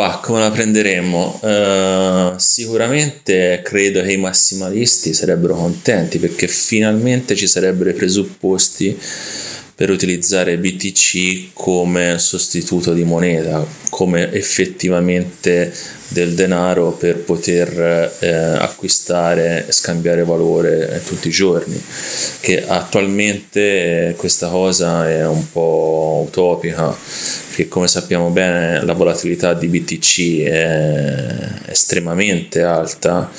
Bah, come la prenderemmo? Uh, sicuramente credo che i massimalisti sarebbero contenti perché finalmente ci sarebbero i presupposti per utilizzare BTC come sostituto di moneta, come effettivamente del denaro per poter eh, acquistare e scambiare valore tutti i giorni, che attualmente eh, questa cosa è un po' utopica, perché come sappiamo bene la volatilità di BTC è estremamente alta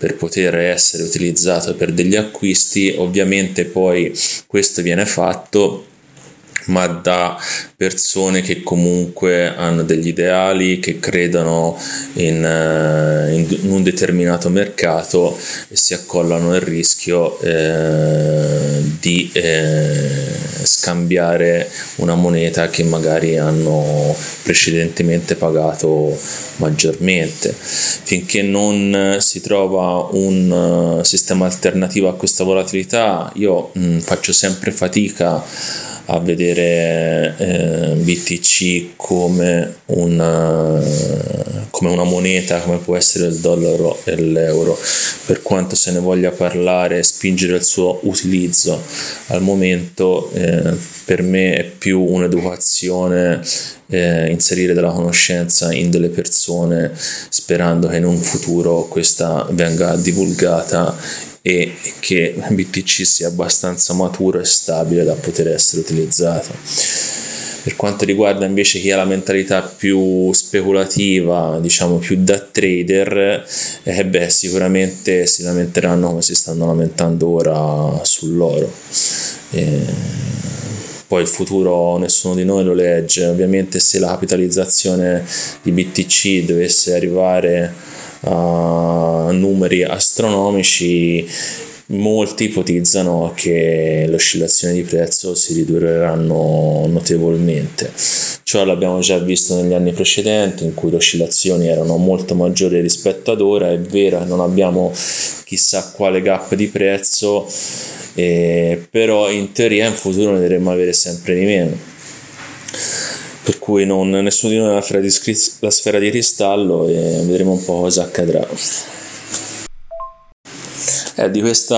per poter essere utilizzato per degli acquisti, ovviamente poi questo viene fatto ma da persone che comunque hanno degli ideali, che credono in, uh, in un determinato mercato e si accollano il rischio eh, di eh, scambiare una moneta che magari hanno precedentemente pagato maggiormente. Finché non si trova un uh, sistema alternativo a questa volatilità, io mh, mm, faccio sempre fatica a vedere eh, BTC come una, come una moneta come può essere il dollaro e l'euro. Per quanto se ne voglia parlare spingere il suo utilizzo al momento eh, per me è più un'educazione eh, inserire della conoscenza in delle persone sperando che in un futuro questa venga divulgata e che BTC sia abbastanza maturo e stabile da poter essere utilizzato. Per quanto riguarda invece chi ha la mentalità più speculativa, diciamo più da trader, eh beh, sicuramente si lamenteranno come si stanno lamentando ora sull'oro. Eh, poi il futuro nessuno di noi lo legge, ovviamente se la capitalizzazione di BTC dovesse arrivare a numeri astronomici molti ipotizzano che le oscillazioni di prezzo si ridurranno notevolmente. Ciò l'abbiamo già visto negli anni precedenti in cui le oscillazioni erano molto maggiori rispetto ad ora, è vero non abbiamo chissà quale gap di prezzo, eh, però in teoria in futuro ne dovremmo avere sempre di meno per cui non, nessuno di noi ha la sfera di cristallo e vedremo un po' cosa accadrà. Eh, di questo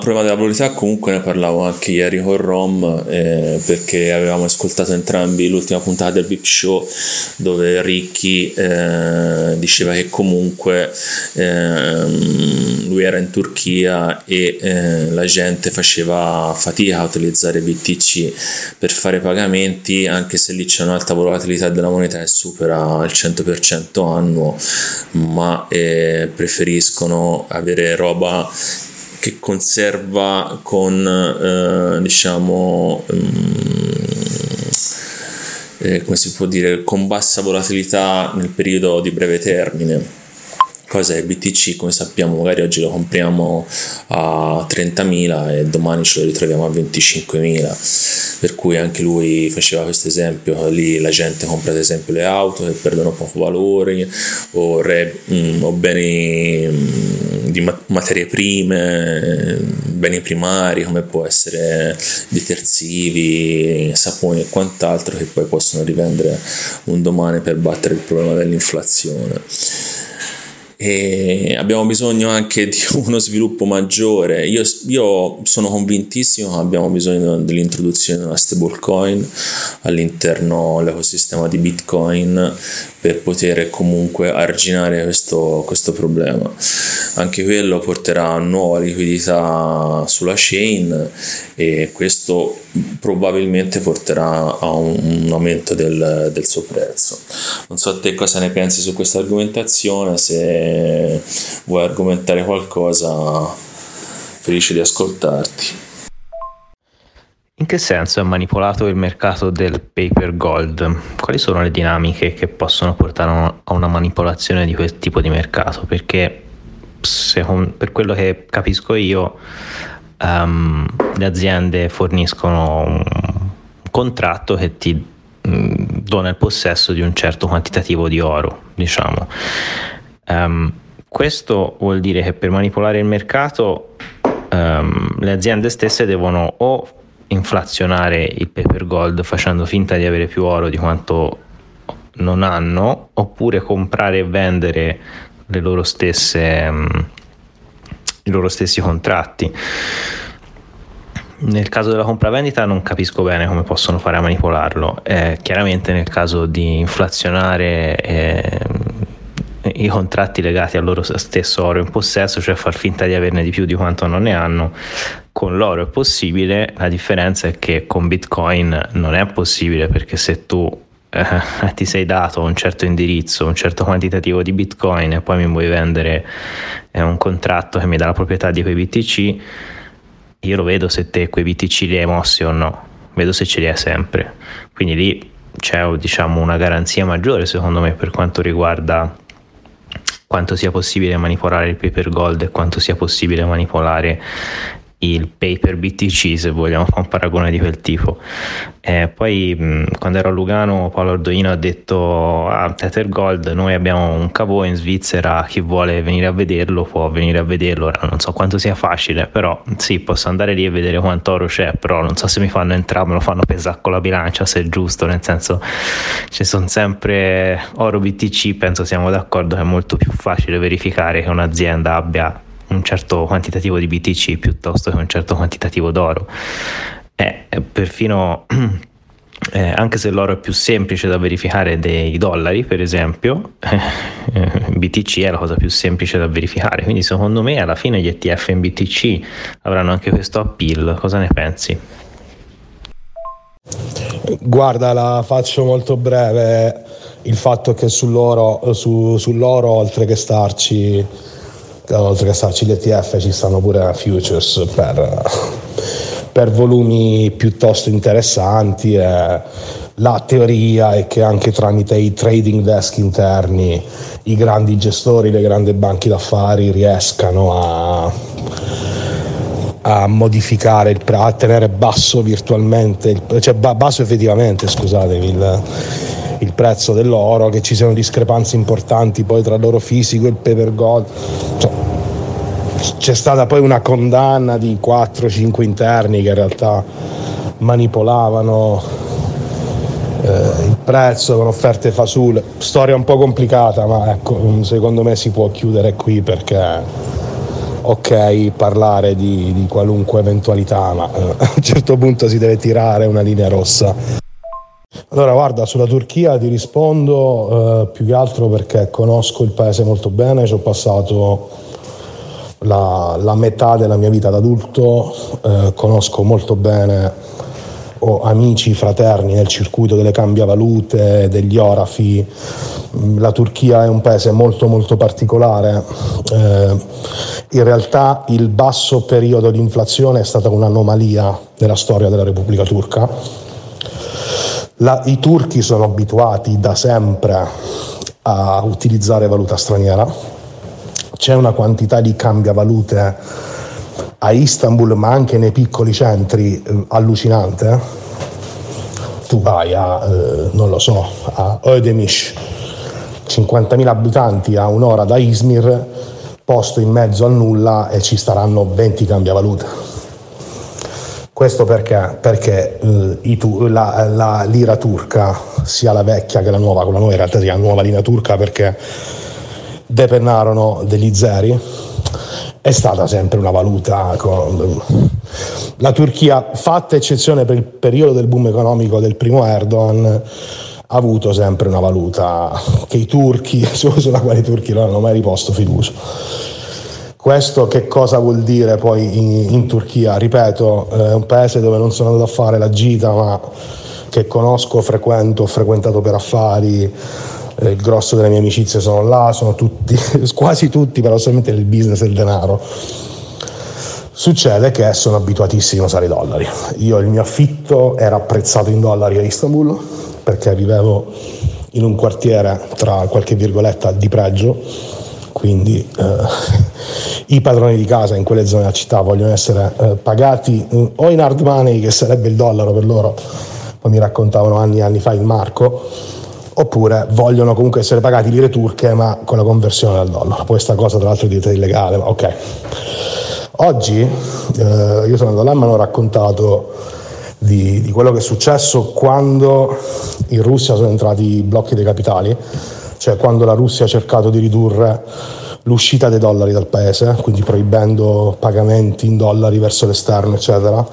problema della volatilità comunque ne parlavo anche ieri con Rom eh, perché avevamo ascoltato entrambi l'ultima puntata del VIP Show dove Ricky eh, diceva che comunque ehm, lui era in Turchia e eh, la gente faceva fatica a utilizzare BTC per fare pagamenti anche se lì c'è un'alta volatilità della moneta che supera il 100% annuo ma eh, preferiscono avere roba che conserva con eh, diciamo um, eh, come si può dire con bassa volatilità nel periodo di breve termine cosa è BTC come sappiamo magari oggi lo compriamo a 30.000 e domani ce lo ritroviamo a 25.000 per cui anche lui faceva questo esempio lì la gente compra ad esempio le auto che perdono poco valore o, re, mh, mm, o beni mh, mm, di ma- materie prime beni primari come può essere detersivi saponi e quant'altro che poi possono rivendere un domani per battere il problema dell'inflazione e abbiamo bisogno anche di *laughs* uno sviluppo maggiore. Io, io, sono convintissimo che abbiamo bisogno dell'introduzione di una stablecoin all'interno dell'ecosistema di Bitcoin per poter comunque arginare questo, questo problema. Anche quello porterà nuova liquidità sulla chain e questo probabilmente porterà a un, un aumento del, del, suo prezzo. Non so a te cosa ne pensi su questa argomentazione, se vuoi argomentare qualcosa, felice di ascoltarti.
In che senso è manipolato il mercato del paper gold? Quali sono le dinamiche che possono portare a una manipolazione di questo tipo di mercato? Perché secondo, per quello che capisco io, um, le aziende forniscono un contratto che ti um, dona il possesso di un certo quantitativo di oro, diciamo. Um, questo vuol dire che per manipolare il mercato le aziende stesse devono o inflazionare il paper gold facendo finta di avere più oro di quanto non hanno, oppure comprare e vendere le loro stesse, i loro stessi contratti. Nel caso della compravendita non capisco bene come possono fare a manipolarlo. Eh, chiaramente nel caso di inflazionare eh, i contratti legati al loro stesso oro in possesso, cioè far finta di averne di più di quanto non ne hanno, con l'oro è possibile, la differenza è che con Bitcoin non è possibile perché se tu eh, *laughs* ti sei dato un certo indirizzo, un certo quantitativo di Bitcoin e poi mi vuoi vendere eh, un contratto che mi dà la proprietà di quei BTC, io lo vedo se te quei BTC li hai mossi o no, vedo se ce li hai sempre. Quindi lì c'è diciamo, una garanzia maggiore secondo me per quanto riguarda quanto sia possibile manipolare il paper gold e quanto sia possibile manipolare il paper BTC se vogliamo fare un paragone di quel tipo. Eh, poi quando ero a Lugano Paolo Ardoino ha detto a Tether Gold noi abbiamo un cavo in Svizzera chi vuole venire a vederlo può venire a vederlo. Ora, non so quanto sia facile però sì posso andare lì e vedere quanto oro c'è però non so se mi fanno entrare me lo fanno pesare con la bilancia se è giusto nel senso ci sono sempre oro BTC penso siamo d'accordo che è molto più facile verificare che un'azienda abbia un certo quantitativo di BTC piuttosto che un certo quantitativo d'oro. Eh, perfino *clears throat* eh, anche se l'oro è più semplice da verificare dei dollari, per esempio, *laughs* BTC è la cosa più semplice da verificare. Quindi, secondo me, alla fine gli ETF in BTC avranno anche questo appeal. Cosa ne pensi?
Guarda, la faccio molto breve. Il fatto che sull'oro, su, sull'oro oltre che starci oltre che starci l'ETF ci stanno pure futures per, per volumi piuttosto interessanti la teoria è che anche tramite i trading desk interni i grandi gestori, le grandi banche d'affari riescano a, a modificare il a tenere basso virtualmente, cioè basso effettivamente, scusatemi, il, il prezzo dell'oro, che ci siano discrepanze importanti poi tra l'oro fisico e il paper gold. Cioè, c'è stata poi una condanna di 4-5 interni che in realtà manipolavano eh, il prezzo con offerte fasule. Storia un po' complicata, ma ecco, secondo me si può chiudere qui perché ok parlare di, di qualunque eventualità, ma eh, a un certo punto si deve tirare una linea rossa. Allora, guarda, sulla Turchia ti rispondo eh, più che altro perché conosco il paese molto bene, ci ho passato la, la metà della mia vita da adulto, eh, conosco molto bene, ho amici fraterni nel circuito delle cambiavalute, degli orafi. La Turchia è un paese molto molto particolare. Eh, in realtà il basso periodo di inflazione è stata un'anomalia della storia della Repubblica Turca. La, I turchi sono abituati da sempre a utilizzare valuta straniera c'è una quantità di cambiavalute a Istanbul, ma anche nei piccoli centri, eh, allucinante. Tu vai a, eh, non lo so, a Ödemiş, 50.000 abitanti a un'ora da Izmir, posto in mezzo al nulla e ci staranno 20 cambiavalute. Questo perché? Perché eh, la, la, lira turca, sia la vecchia che la nuova, con la nuova in realtà si chiama nuova lira turca perché depennarono degli zeri, è stata sempre una valuta con... La Turchia, fatta eccezione per il periodo del boom economico del primo Erdogan, ha avuto sempre una valuta che i turchi, *laughs* sulla quale i turchi non hanno mai riposto fiducia. Questo che cosa vuol dire poi in, in Turchia? Ripeto, è un paese dove non sono andato a fare la gita, ma che conosco, frequento, ho frequentato per affari, eh, il grosso delle mie amicizie sono là, sono tutti, *laughs* quasi tutti, però solamente nel business del denaro. Succede che sono abituatissimo a usare i dollari. Io il mio affitto era apprezzato in dollari a Istanbul perché vivevo in un quartiere tra qualche virgoletta di pregio quindi eh, *laughs* i padroni di casa in quelle zone della città vogliono essere eh, pagati eh, o in hard money, che sarebbe il dollaro per loro, poi mi raccontavano anni e anni fa il marco, oppure vogliono comunque essere pagati lire turche ma con la conversione al dollaro. Poi questa cosa tra l'altro è diventata illegale, ma ok. Oggi eh, io sono andato là e mi hanno raccontato di, di quello che è successo quando in Russia sono entrati i blocchi dei capitali cioè quando la Russia ha cercato di ridurre l'uscita dei dollari dal paese, quindi proibendo pagamenti in dollari verso l'esterno, eccetera,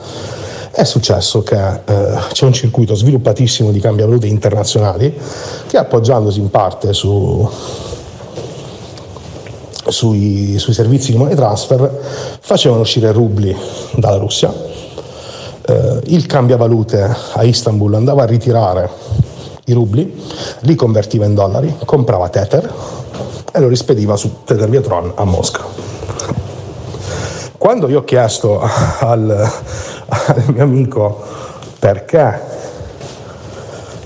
è successo che eh, c'è un circuito sviluppatissimo di cambiavalute internazionali che appoggiandosi in parte su, sui, sui, servizi di money transfer facevano uscire rubli dalla Russia. Eh, il cambiavalute a Istanbul andava a ritirare i rubli, li convertiva in dollari, comprava Tether e lo rispediva su Tether Viatron a Mosca. Quando io ho chiesto al, al mio amico perché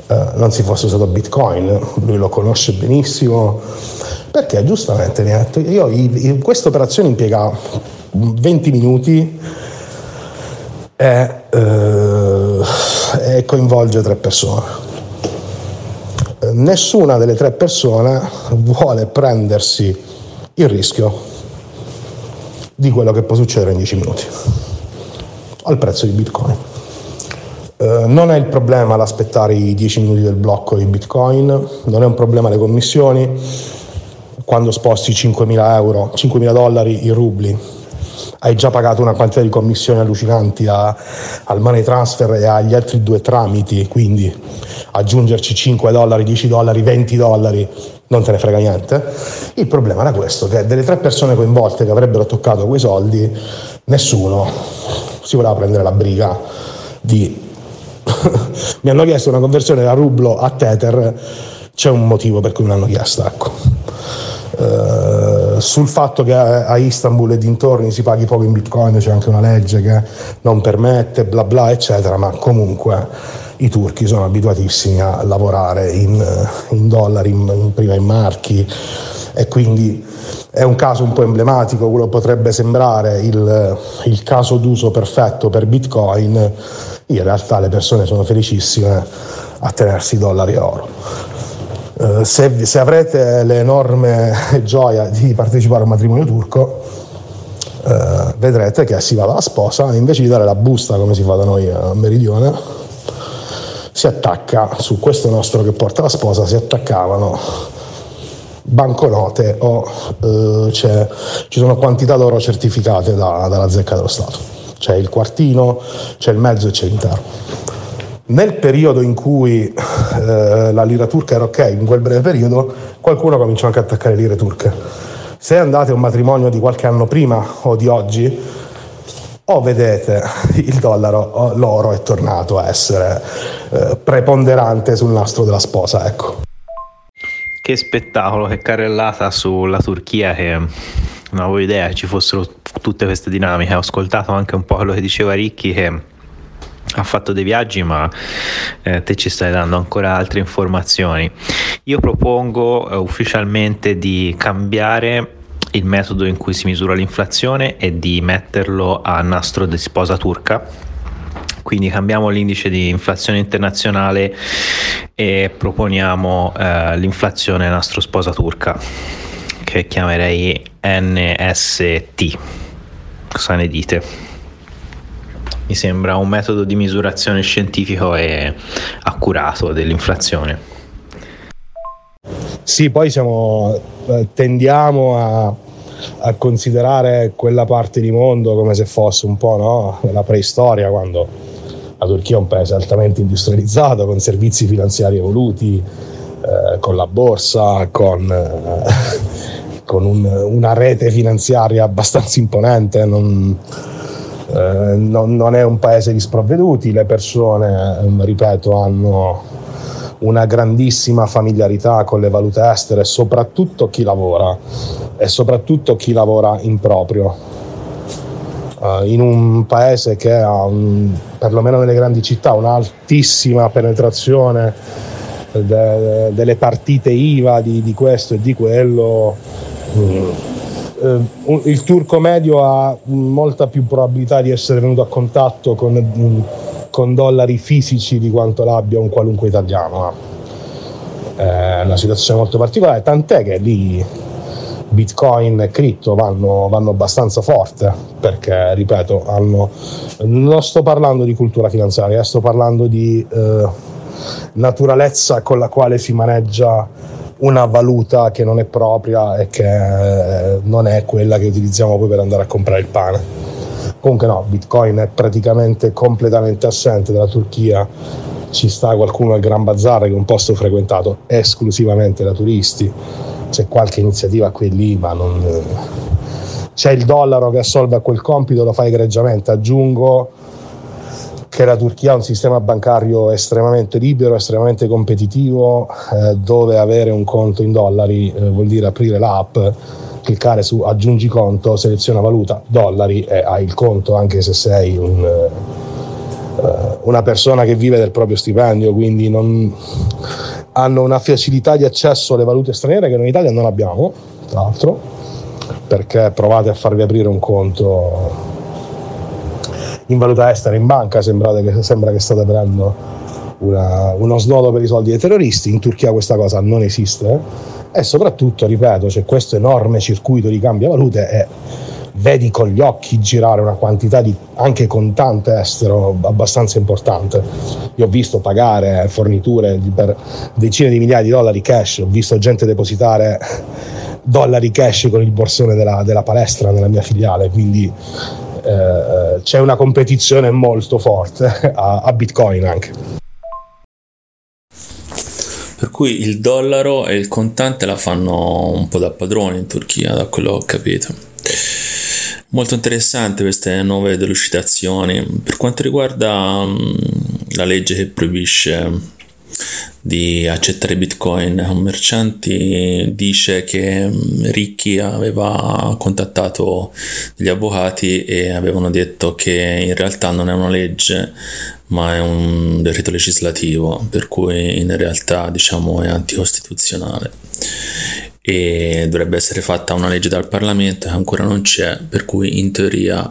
eh, non si fosse usato Bitcoin, lui lo conosce benissimo, perché giustamente mi ha detto, io questa operazione impiega 20 minuti e, eh, e coinvolge tre persone nessuna delle tre persone vuole prendersi il rischio di quello che può succedere in 10 minuti al prezzo di Bitcoin. Eh, non è il problema l'aspettare i 10 minuti del blocco di Bitcoin, non è un problema le commissioni, quando sposti 5.000 euro, 5.000 dollari in rubli, hai già pagato una quantità di commissioni allucinanti a, al money transfer e agli altri due tramiti, quindi aggiungerci 5 dollari, 10 dollari, 20 dollari, non te ne frega niente. Il problema era questo, che delle tre persone coinvolte che avrebbero toccato quei soldi, nessuno si voleva prendere la briga di... *laughs* Mi hanno chiesto una conversione da rublo a Tether, c'è un motivo per cui me l'hanno chiesto, ecco. Uh, sul fatto che a Istanbul e dintorni si paghi poco in bitcoin c'è anche una legge che non permette bla bla eccetera ma comunque i turchi sono abituatissimi a lavorare in, eh, in dollari, in, in, prima in marchi e quindi è un caso un po' emblematico, quello potrebbe sembrare il, il caso d'uso perfetto per Bitcoin, in realtà le persone sono felicissime a tenersi dollari e oro. Uh, se, se, avrete l'enorme gioia di partecipare a un matrimonio turco, uh, vedrete che si va dalla sposa invece di dare la busta come si fa da noi a Meridione si attacca su questo nostro che porta la sposa, si attaccavano banconote o eh, ci sono quantità d'oro certificate da, dalla zecca dello Stato. C'è il quartino, c'è il mezzo e c'è l'intero. Nel periodo in cui eh, la lira turca era ok, in quel breve periodo, qualcuno cominciò anche a attaccare lire turche. Se andate a un matrimonio di qualche anno prima o di oggi, o vedete il dollaro, l'oro è tornato a essere eh, preponderante sul nastro della sposa, ecco.
Che spettacolo, che carrellata sulla Turchia che non avevo idea che ci fossero tutte queste dinamiche. Ho ascoltato anche un po' quello che diceva Ricchi che ha fatto dei viaggi ma eh, te ci stai dando ancora altre informazioni. Io propongo eh, ufficialmente di cambiare il metodo in cui si misura l'inflazione è di metterlo a nastro di sposa turca. Quindi cambiamo l'indice di inflazione internazionale e proponiamo eh, l'inflazione nastro sposa turca, che chiamerei NST. Cosa ne dite? Mi sembra un metodo di misurazione scientifico e accurato dell'inflazione.
Sì, poi siamo, eh, tendiamo a, a, considerare quella parte di mondo come se fosse un po' no? la preistoria, quando la Turchia è un paese altamente industrializzato, con servizi finanziari evoluti, eh, con la borsa, con, eh, *laughs* con un, una rete finanziaria abbastanza imponente, non, eh, non, non, è un paese di sprovveduti, le persone, ripeto, hanno una grandissima familiarità con le valute estere, soprattutto chi lavora e soprattutto chi lavora in proprio. Uh, in un paese che ha, un, perlomeno nelle grandi città, un'altissima penetrazione de, de, delle partite IVA di, di, questo e di quello, mm, il turco medio ha molta più probabilità di essere venuto a contatto con mm, con dollari fisici di quanto l'abbia un qualunque italiano. È una situazione molto particolare, tant'è che lì Bitcoin e cripto vanno, vanno abbastanza forte perché, ripeto, hanno, non sto parlando di cultura finanziaria, sto parlando di eh, naturalezza con la quale si maneggia una valuta che non è propria e che eh, non è quella che utilizziamo poi per andare a comprare il pane. Comunque no, Bitcoin è praticamente completamente assente dalla Turchia. Ci sta qualcuno al Gran Bazar che è un posto frequentato esclusivamente da turisti. C'è qualche iniziativa qui e lì, ma non... C'è il dollaro che assolve a quel compito, lo fa egregiamente. Aggiungo che la Turchia ha un sistema bancario estremamente libero, estremamente competitivo, eh, dove avere un conto in dollari eh, vuol dire aprire l'app cliccare su aggiungi conto, seleziona valuta, dollari e hai il conto anche se sei un, uh, una persona che vive del proprio stipendio, quindi non, hanno una facilità di accesso alle valute straniere che noi in Italia non abbiamo, tra l'altro, perché provate a farvi aprire un conto in valuta estera in banca, che, sembra che state aprendo una, uno snodo per i soldi dei terroristi, in Turchia questa cosa non esiste e soprattutto, ripeto, c'è questo enorme circuito di cambiavalute e vedi con gli occhi girare una quantità di anche contante estero abbastanza importante. Io ho visto pagare forniture per decine di migliaia di dollari cash, ho visto gente depositare dollari cash con il borsone della, della palestra nella mia filiale, quindi eh, c'è una competizione molto forte a, a Bitcoin anche.
Per cui il dollaro e il contante la fanno un po' da padrone in Turchia, da quello che ho capito. Molto interessante queste nuove delucidazioni. Per quanto riguarda um, la legge che proibisce di accettare bitcoin. Un merciante dice che Ricchi aveva contattato degli avvocati e avevano detto che in realtà non è una legge ma è un decreto legislativo per cui in realtà diciamo è anticostituzionale. E dovrebbe essere fatta una legge dal Parlamento che ancora non c'è, per cui in teoria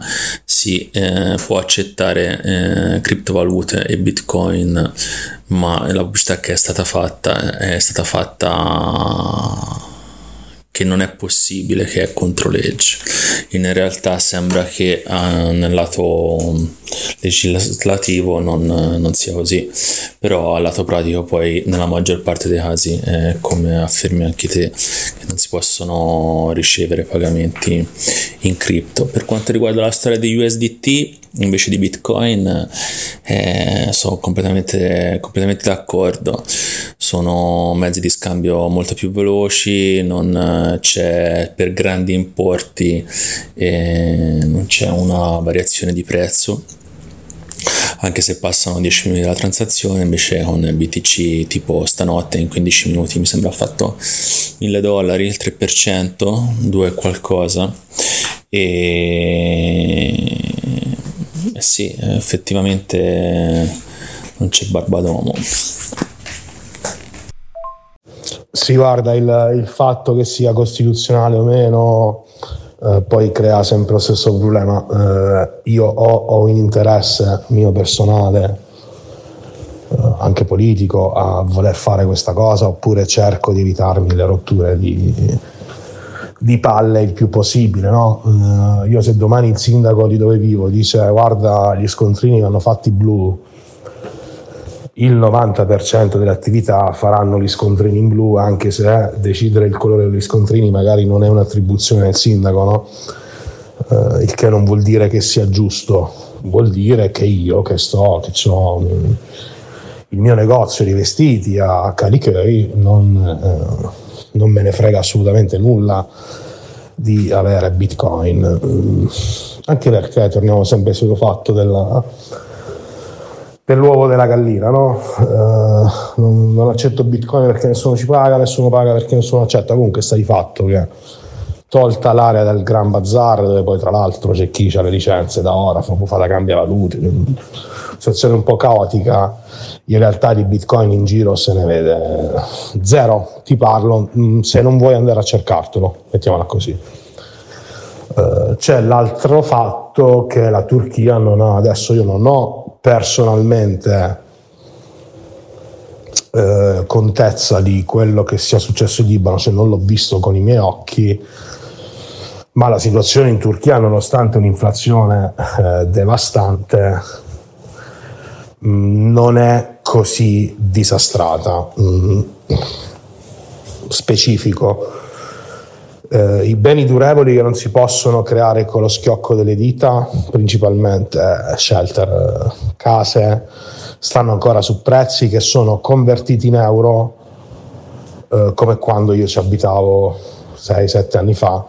si eh, può accettare eh, criptovalute e bitcoin, ma la pubblicità che è stata fatta è stata fatta che non è possibile, che è contro legge. In realtà sembra che uh, nel lato legislativo non, non, sia così, però al lato pratico poi nella maggior parte dei casi, eh, come affermi anche te, che non si possono ricevere pagamenti in cripto. Per quanto riguarda la storia di USDT, invece di Bitcoin, eh, sono completamente, completamente d'accordo. Sono mezzi di scambio molto più veloci, non c'è per grandi importi, eh, non c'è una variazione di prezzo anche se passano 10 minuti dalla transazione, invece con BTC tipo stanotte in 15 minuti mi sembra fatto 1000 dollari, il 3%, 2 qualcosa e eh sì, effettivamente non c'è barbadomo.
Si guarda il, il fatto che sia costituzionale o meno eh, poi crea sempre lo stesso problema. Eh, io ho, ho, un interesse mio personale, eh, anche politico, a voler fare questa cosa, oppure cerco di evitarmi le rotture di, di palle il più possibile. No? Eh, io se domani il sindaco di dove vivo dice guarda gli scontrini vanno fatti blu, il 90% delle attività faranno gli scontrini in blu, anche se decidere il colore degli scontrini magari non è un'attribuzione del sindaco, no? eh, il che non vuol dire che sia giusto, vuol dire che io che sto, che ho il mio negozio di vestiti a Calichei, non, eh, non me ne frega assolutamente nulla di avere bitcoin. Mm, anche perché torniamo sempre sul fatto della, dell'uovo della gallina, no? Uh, non, non, accetto bitcoin perché nessuno ci paga, nessuno paga perché nessuno accetta. Comunque sta di fatto che tolta l'area del Gran Bazar, dove poi tra l'altro c'è chi ha le licenze da ora, può fare la cambia valuti, situazione un po' caotica, in realtà di bitcoin in giro se ne vede zero, ti parlo, mm, se non vuoi andare a cercartelo, mettiamola così. Uh, c'è l'altro fatto che la Turchia non ha, adesso io non ho personalmente uh, contezza di quello che sia successo in Libano, se non l'ho visto con i miei occhi, ma la situazione in Turchia, nonostante un'inflazione eh, devastante, mm, non è così disastrata. Mm, specifico. Eh, I beni durevoli che non si possono creare con lo schiocco delle dita, principalmente eh, shelter, eh, case, stanno ancora su prezzi che sono convertiti in euro eh, come quando io ci abitavo 6-7 anni fa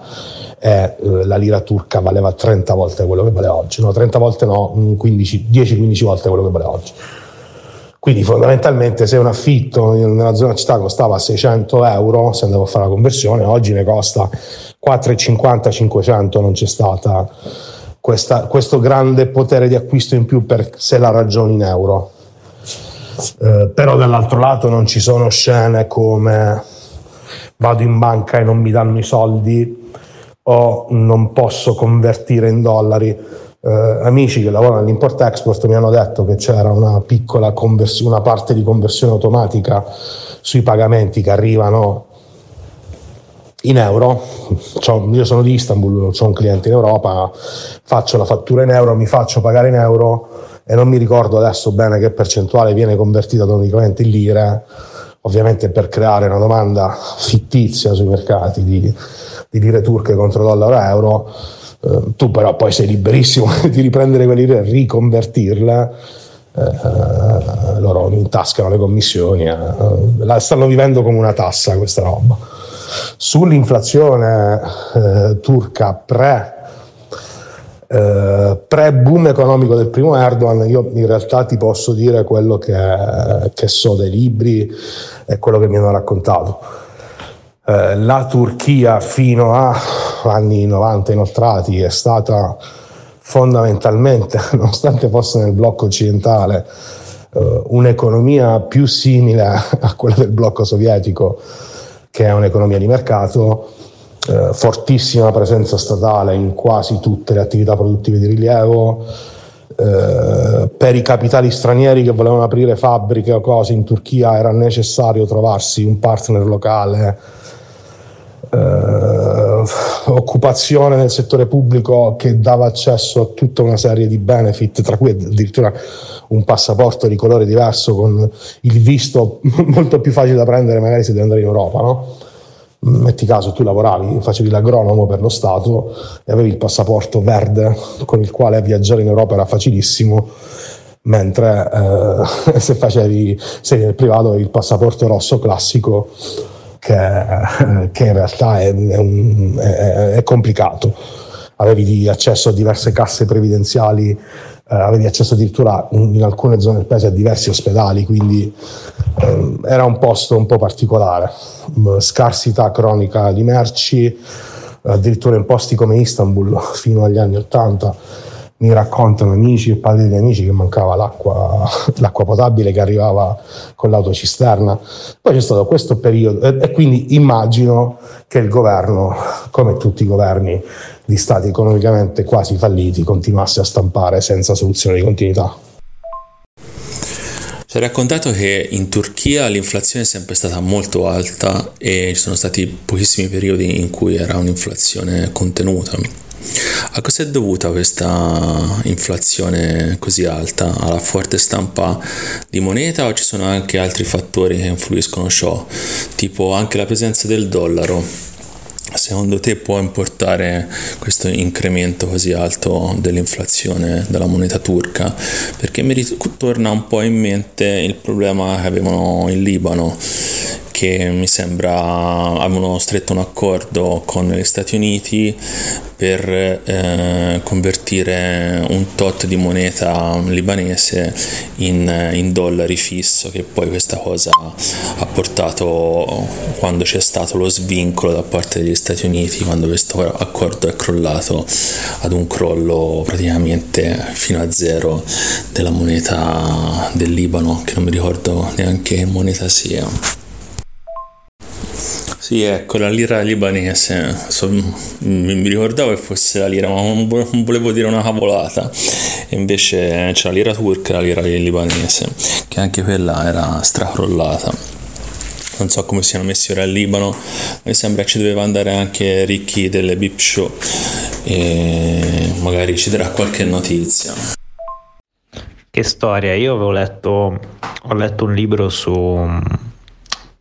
e eh, la lira turca valeva 30 volte quello che vale oggi, no 30 volte no, 10-15 volte quello che vale oggi. Quindi fondamentalmente se un affitto nella zona città costava 600 euro, se andavo a fare la conversione, oggi ne costa 4,50-500, non c'è stata questo grande potere di acquisto in più per, se la ragioni in euro. Eh, però dall'altro lato non ci sono scene come vado in banca e non mi danno i soldi o non posso convertire in dollari. Eh, amici che lavorano all'import-export mi hanno detto che c'era una piccola conversione, una parte di conversione automatica sui pagamenti che arrivano in euro. io sono di Istanbul, ho un cliente in Europa, faccio la fattura in euro, mi faccio pagare in euro e non mi ricordo adesso bene che percentuale viene convertita automaticamente in lire, ovviamente per creare una domanda fittizia sui mercati di di lire turche contro dollaro eh, tu però poi sei liberissimo *laughs* di riprendere quelle lire e riconvertirle. Eh, loro intascano le commissioni, eh, la stanno vivendo come una tassa questa roba. Sull'inflazione turca pre Uh, pre-boom economico del primo Erdogan, io in realtà ti posso dire quello che, che, so dai libri e quello che mi hanno raccontato. Eh, la Turchia fino a anni 90 inoltrati è stata fondamentalmente, *laughs* nonostante fosse nel blocco occidentale, uh, un'economia più simile a quella del blocco sovietico, che è un'economia di mercato, uh, fortissima presenza statale in quasi tutte le attività produttive di rilievo. per i capitali stranieri che volevano aprire fabbriche o cose in Turchia era necessario trovarsi un partner locale eh, occupazione nel settore pubblico che dava accesso a tutta una serie di benefit, tra cui addirittura un passaporto di colore diverso con il visto *laughs* molto più facile da prendere magari se devi andare in Europa, no? Metti caso, tu lavoravi, facevi l'agronomo per lo Stato e avevi il passaporto verde con il quale viaggiare in Europa era facilissimo, mentre eh, *laughs* se facevi, se nel privato avevi il passaporto rosso classico che, che in realtà è, è, un, è, è, complicato. Avevi accesso a diverse casse previdenziali, eh, avevi accesso addirittura in, alcune zone del paese a diversi ospedali, quindi eh, era un posto un po' particolare. Scarsità cronica di merci, addirittura in posti come Istanbul *laughs* fino agli anni Ottanta mi raccontano amici e padri di amici che mancava l'acqua, *laughs* l'acqua, potabile che arrivava con l'autocisterna. Poi c'è stato questo periodo e, quindi immagino che il governo, come tutti i governi di stati economicamente quasi falliti, continuasse a stampare senza soluzione di continuità.
Ci hai raccontato che in Turchia l'inflazione è sempre stata molto alta e ci sono stati pochissimi periodi in cui era un'inflazione contenuta. A cosa è dovuta questa inflazione così alta? Alla forte stampa di moneta o ci sono anche altri fattori che influiscono ciò? Tipo anche la presenza del dollaro. Secondo te può importare questo incremento così alto dell'inflazione della moneta turca? Perché mi ritorna un po' in mente il problema che avevano in Libano che mi sembra avevano stretto un accordo con gli Stati Uniti per eh, convertire un tot di moneta libanese in, in, dollari fisso che poi questa cosa ha portato quando c'è stato lo svincolo da parte degli Stati Uniti quando questo accordo è crollato ad un crollo praticamente fino a zero della moneta del Libano che non mi ricordo neanche che moneta sia sì, ecco, la lira libanese. So, mi ricordavo che fosse la lira, ma non volevo dire una cavolata. E invece c'è la lira turca e la lira libanese, che anche quella era stracrollata. Non so come siano messi ora al Libano, mi sembra ci doveva andare anche Ricchi delle Bip Show e magari ci darà qualche notizia.
Che storia, io avevo letto, ho letto un libro su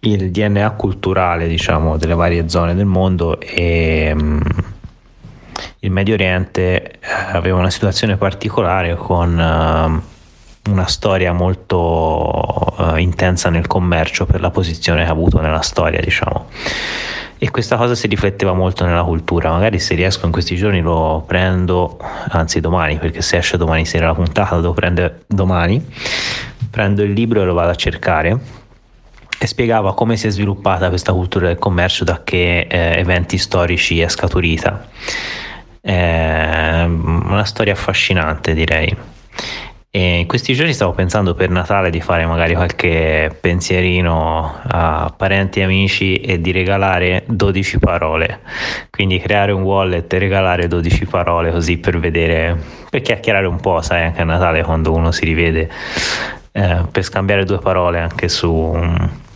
il DNA culturale diciamo, delle varie zone del mondo e um, il Medio Oriente eh, aveva una situazione particolare con uh, una storia molto uh, intensa nel commercio per la posizione che ha avuto nella storia diciamo. E questa cosa si rifletteva molto nella cultura. Magari se riesco in questi giorni lo prendo anzi domani perché se esce domani sera la puntata lo devo prendere domani. Prendo il libro e lo vado a cercare e spiegava come si è sviluppata questa cultura del commercio, da che eh, eventi storici è scaturita. È una storia affascinante direi. E in questi giorni stavo pensando per Natale di fare magari qualche pensierino a parenti e amici e di regalare 12 parole. Quindi creare un wallet e regalare 12 parole così per vedere, per chiacchierare un po', sai, anche a Natale quando uno si rivede, eh, per scambiare due parole anche su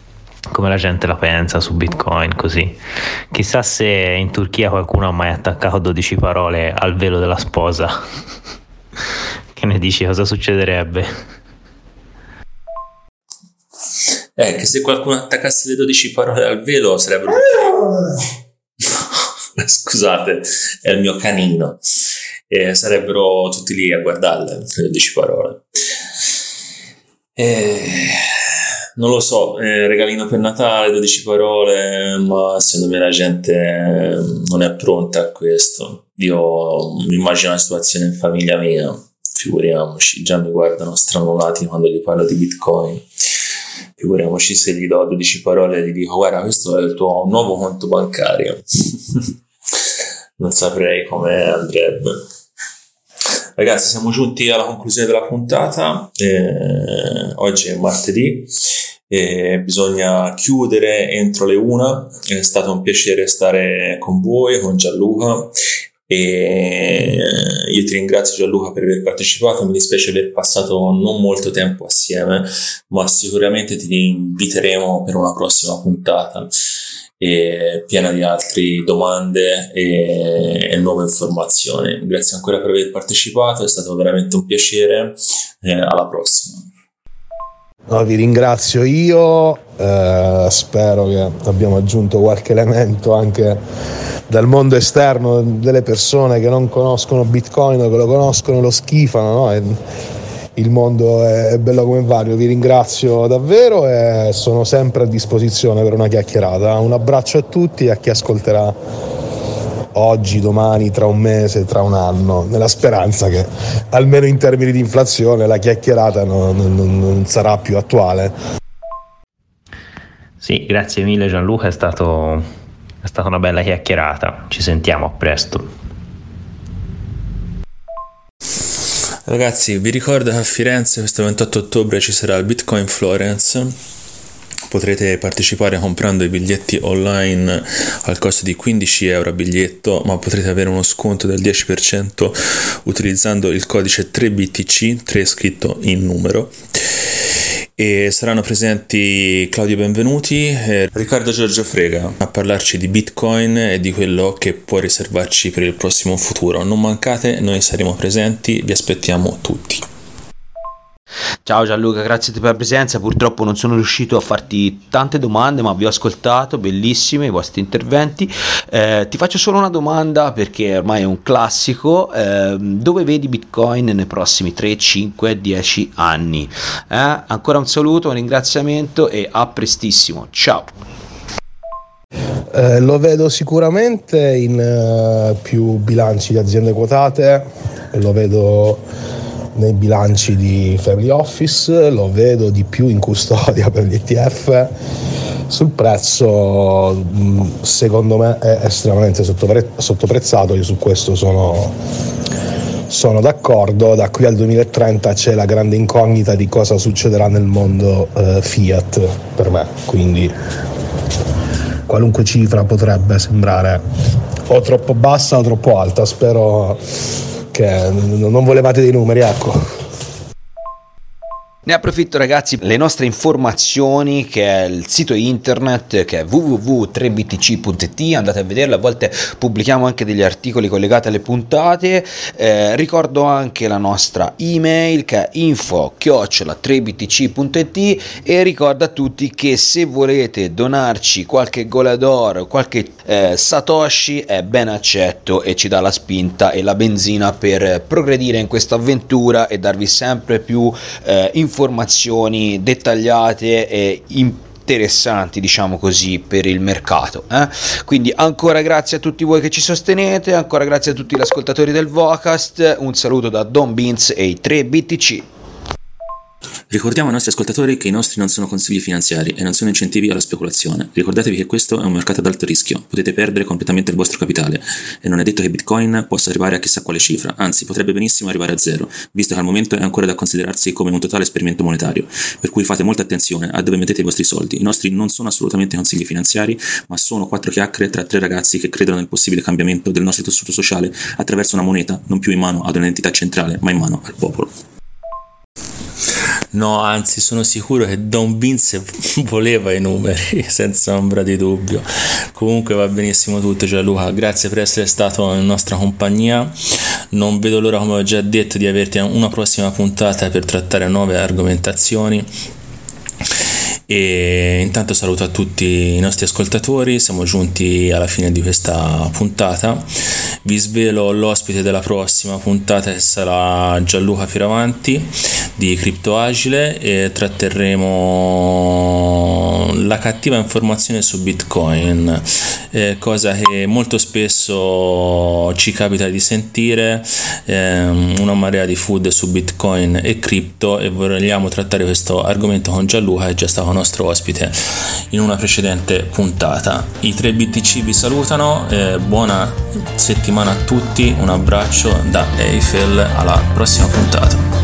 come la gente la pensa su Bitcoin così. Chissà se in Turchia qualcuno ha mai attaccato 12 parole al velo della sposa. *laughs* che ne dici? Cosa succederebbe?
Eh, che se qualcuno attaccasse le 12 parole al velo sarebbero... *laughs* Scusate, è il mio canino. Eh, sarebbero tutti lì a guardarle, le 12 parole. Eh non lo so, eh, regalino per Natale, 12 parole, ma secondo me la gente eh, non è pronta a questo. Io mi immagino una situazione in famiglia mia, figuriamoci, già mi guardano stranolati quando gli parlo di Bitcoin. Figuriamoci se gli do 12 parole e gli dico guarda questo è il tuo nuovo conto bancario. *laughs* non saprei come andrebbe. Ragazzi, siamo giunti alla conclusione della puntata. Eh, oggi è martedì e bisogna chiudere entro le una. È stato un piacere stare con voi, con Gianluca. E io ti ringrazio Gianluca per aver partecipato, mi dispiace aver passato non molto tempo assieme, ma sicuramente ti inviteremo per una prossima puntata piena di altre domande e, e, nuove informazioni. Grazie ancora per aver partecipato, è stato veramente un piacere. Eh, alla prossima.
No, vi ringrazio io, eh, spero che abbiamo aggiunto qualche elemento anche dal mondo esterno delle persone che non conoscono Bitcoin o che lo conoscono lo schifano. No? Il mondo è bello come vario, vi ringrazio davvero e sono sempre a disposizione per una chiacchierata. Un abbraccio a tutti e a chi ascolterà oggi, domani, tra un mese, tra un anno, nella speranza che almeno in termini di inflazione la chiacchierata non, non, non sarà più attuale.
Sì, grazie mille Gianluca, è, stato, è stata una bella chiacchierata, ci sentiamo a presto.
Ragazzi, vi ricordo che a Firenze questo 28 ottobre ci sarà il Bitcoin Florence potrete partecipare comprando i biglietti online al costo di 15 euro a biglietto, ma potrete avere uno sconto del 10% utilizzando il codice 3BTC, 3 scritto in numero. E saranno presenti Claudio Benvenuti e Riccardo Giorgio Frega a parlarci di Bitcoin e di quello che può riservarci per il prossimo futuro. Non mancate, noi saremo presenti, vi aspettiamo tutti.
Ciao Gianluca, grazie per la presenza. Purtroppo non sono riuscito a farti tante domande, ma vi ho ascoltato, bellissime i vostri interventi. Eh, ti faccio solo una domanda perché ormai è un classico. Eh, dove vedi Bitcoin nei prossimi 3, 5, 10 anni? Eh? Ancora un saluto, un ringraziamento e a prestissimo. Ciao.
Eh, lo vedo sicuramente in uh, più bilanci di aziende quotate, lo vedo nei bilanci di Family Office, lo vedo di più in custodia per gli ETF. Sul prezzo, mm, secondo me, è estremamente sottopre- sottoprezzato. Io su questo sono, sono, d'accordo. Da qui al 2030 c'è la grande incognita di cosa succederà nel mondo eh, Fiat per me. Quindi qualunque cifra potrebbe sembrare o troppo bassa o troppo alta. Spero che non volevate dei numeri, ecco.
Ne approfitto ragazzi, le nostre informazioni che è il sito internet che è www.3btc.it, andate a vederlo, a volte pubblichiamo anche degli articoli collegati alle puntate, eh, ricordo anche la nostra email che è info-3btc.it e ricordo a tutti che se volete donarci qualche golador, qualche eh, satoshi è ben accetto e ci dà la spinta e la benzina per progredire in questa avventura e darvi sempre più eh, informazioni informazioni dettagliate e interessanti, diciamo così, per il mercato. Eh? Quindi ancora grazie a tutti voi che ci sostenete, ancora grazie a tutti gli ascoltatori del Vocast, un saluto da Don Beans e i 3 BTC.
Ricordiamo ai nostri ascoltatori che i nostri non sono consigli finanziari e non sono incentivi alla speculazione. Ricordatevi che questo è un mercato ad alto rischio, potete perdere completamente il vostro capitale e non è detto che Bitcoin possa arrivare a chissà quale cifra, anzi potrebbe benissimo arrivare a zero, visto che al momento è ancora da considerarsi come un totale esperimento monetario. Per cui fate molta attenzione a dove mettete i vostri soldi. I nostri non sono assolutamente consigli finanziari, ma sono quattro chiacchiere tra tre ragazzi che credono nel possibile cambiamento del nostro tessuto sociale attraverso una moneta non più in mano ad un'entità centrale, ma in mano al popolo.
No, anzi, sono sicuro che Don Vince *laughs* voleva i numeri, *laughs* senza ombra di dubbio. Comunque va benissimo tutto, Gianluca. Grazie per essere stato in nostra compagnia. Non vedo l'ora, come ho già detto, di averti una prossima puntata per trattare nuove argomentazioni. E intanto saluto a tutti i nostri ascoltatori, siamo giunti alla fine di questa puntata. Vi svelo l'ospite della prossima puntata che sarà Gianluca Firavanti di Crypto Agile e tratterremo la cattiva informazione su Bitcoin, eh, cosa che molto spesso ci capita di sentire, eh, una marea di food su Bitcoin e cripto e vogliamo trattare questo argomento con Gianluca che è già stato nostro ospite in una precedente puntata. I 3 BTC vi salutano, eh, buona settimana a tutti, un abbraccio da Eiffel, alla prossima puntata.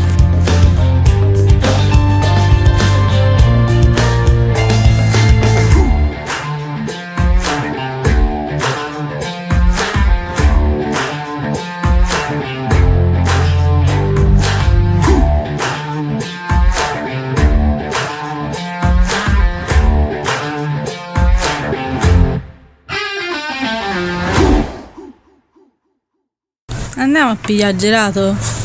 Andiamo a pigliare gelato?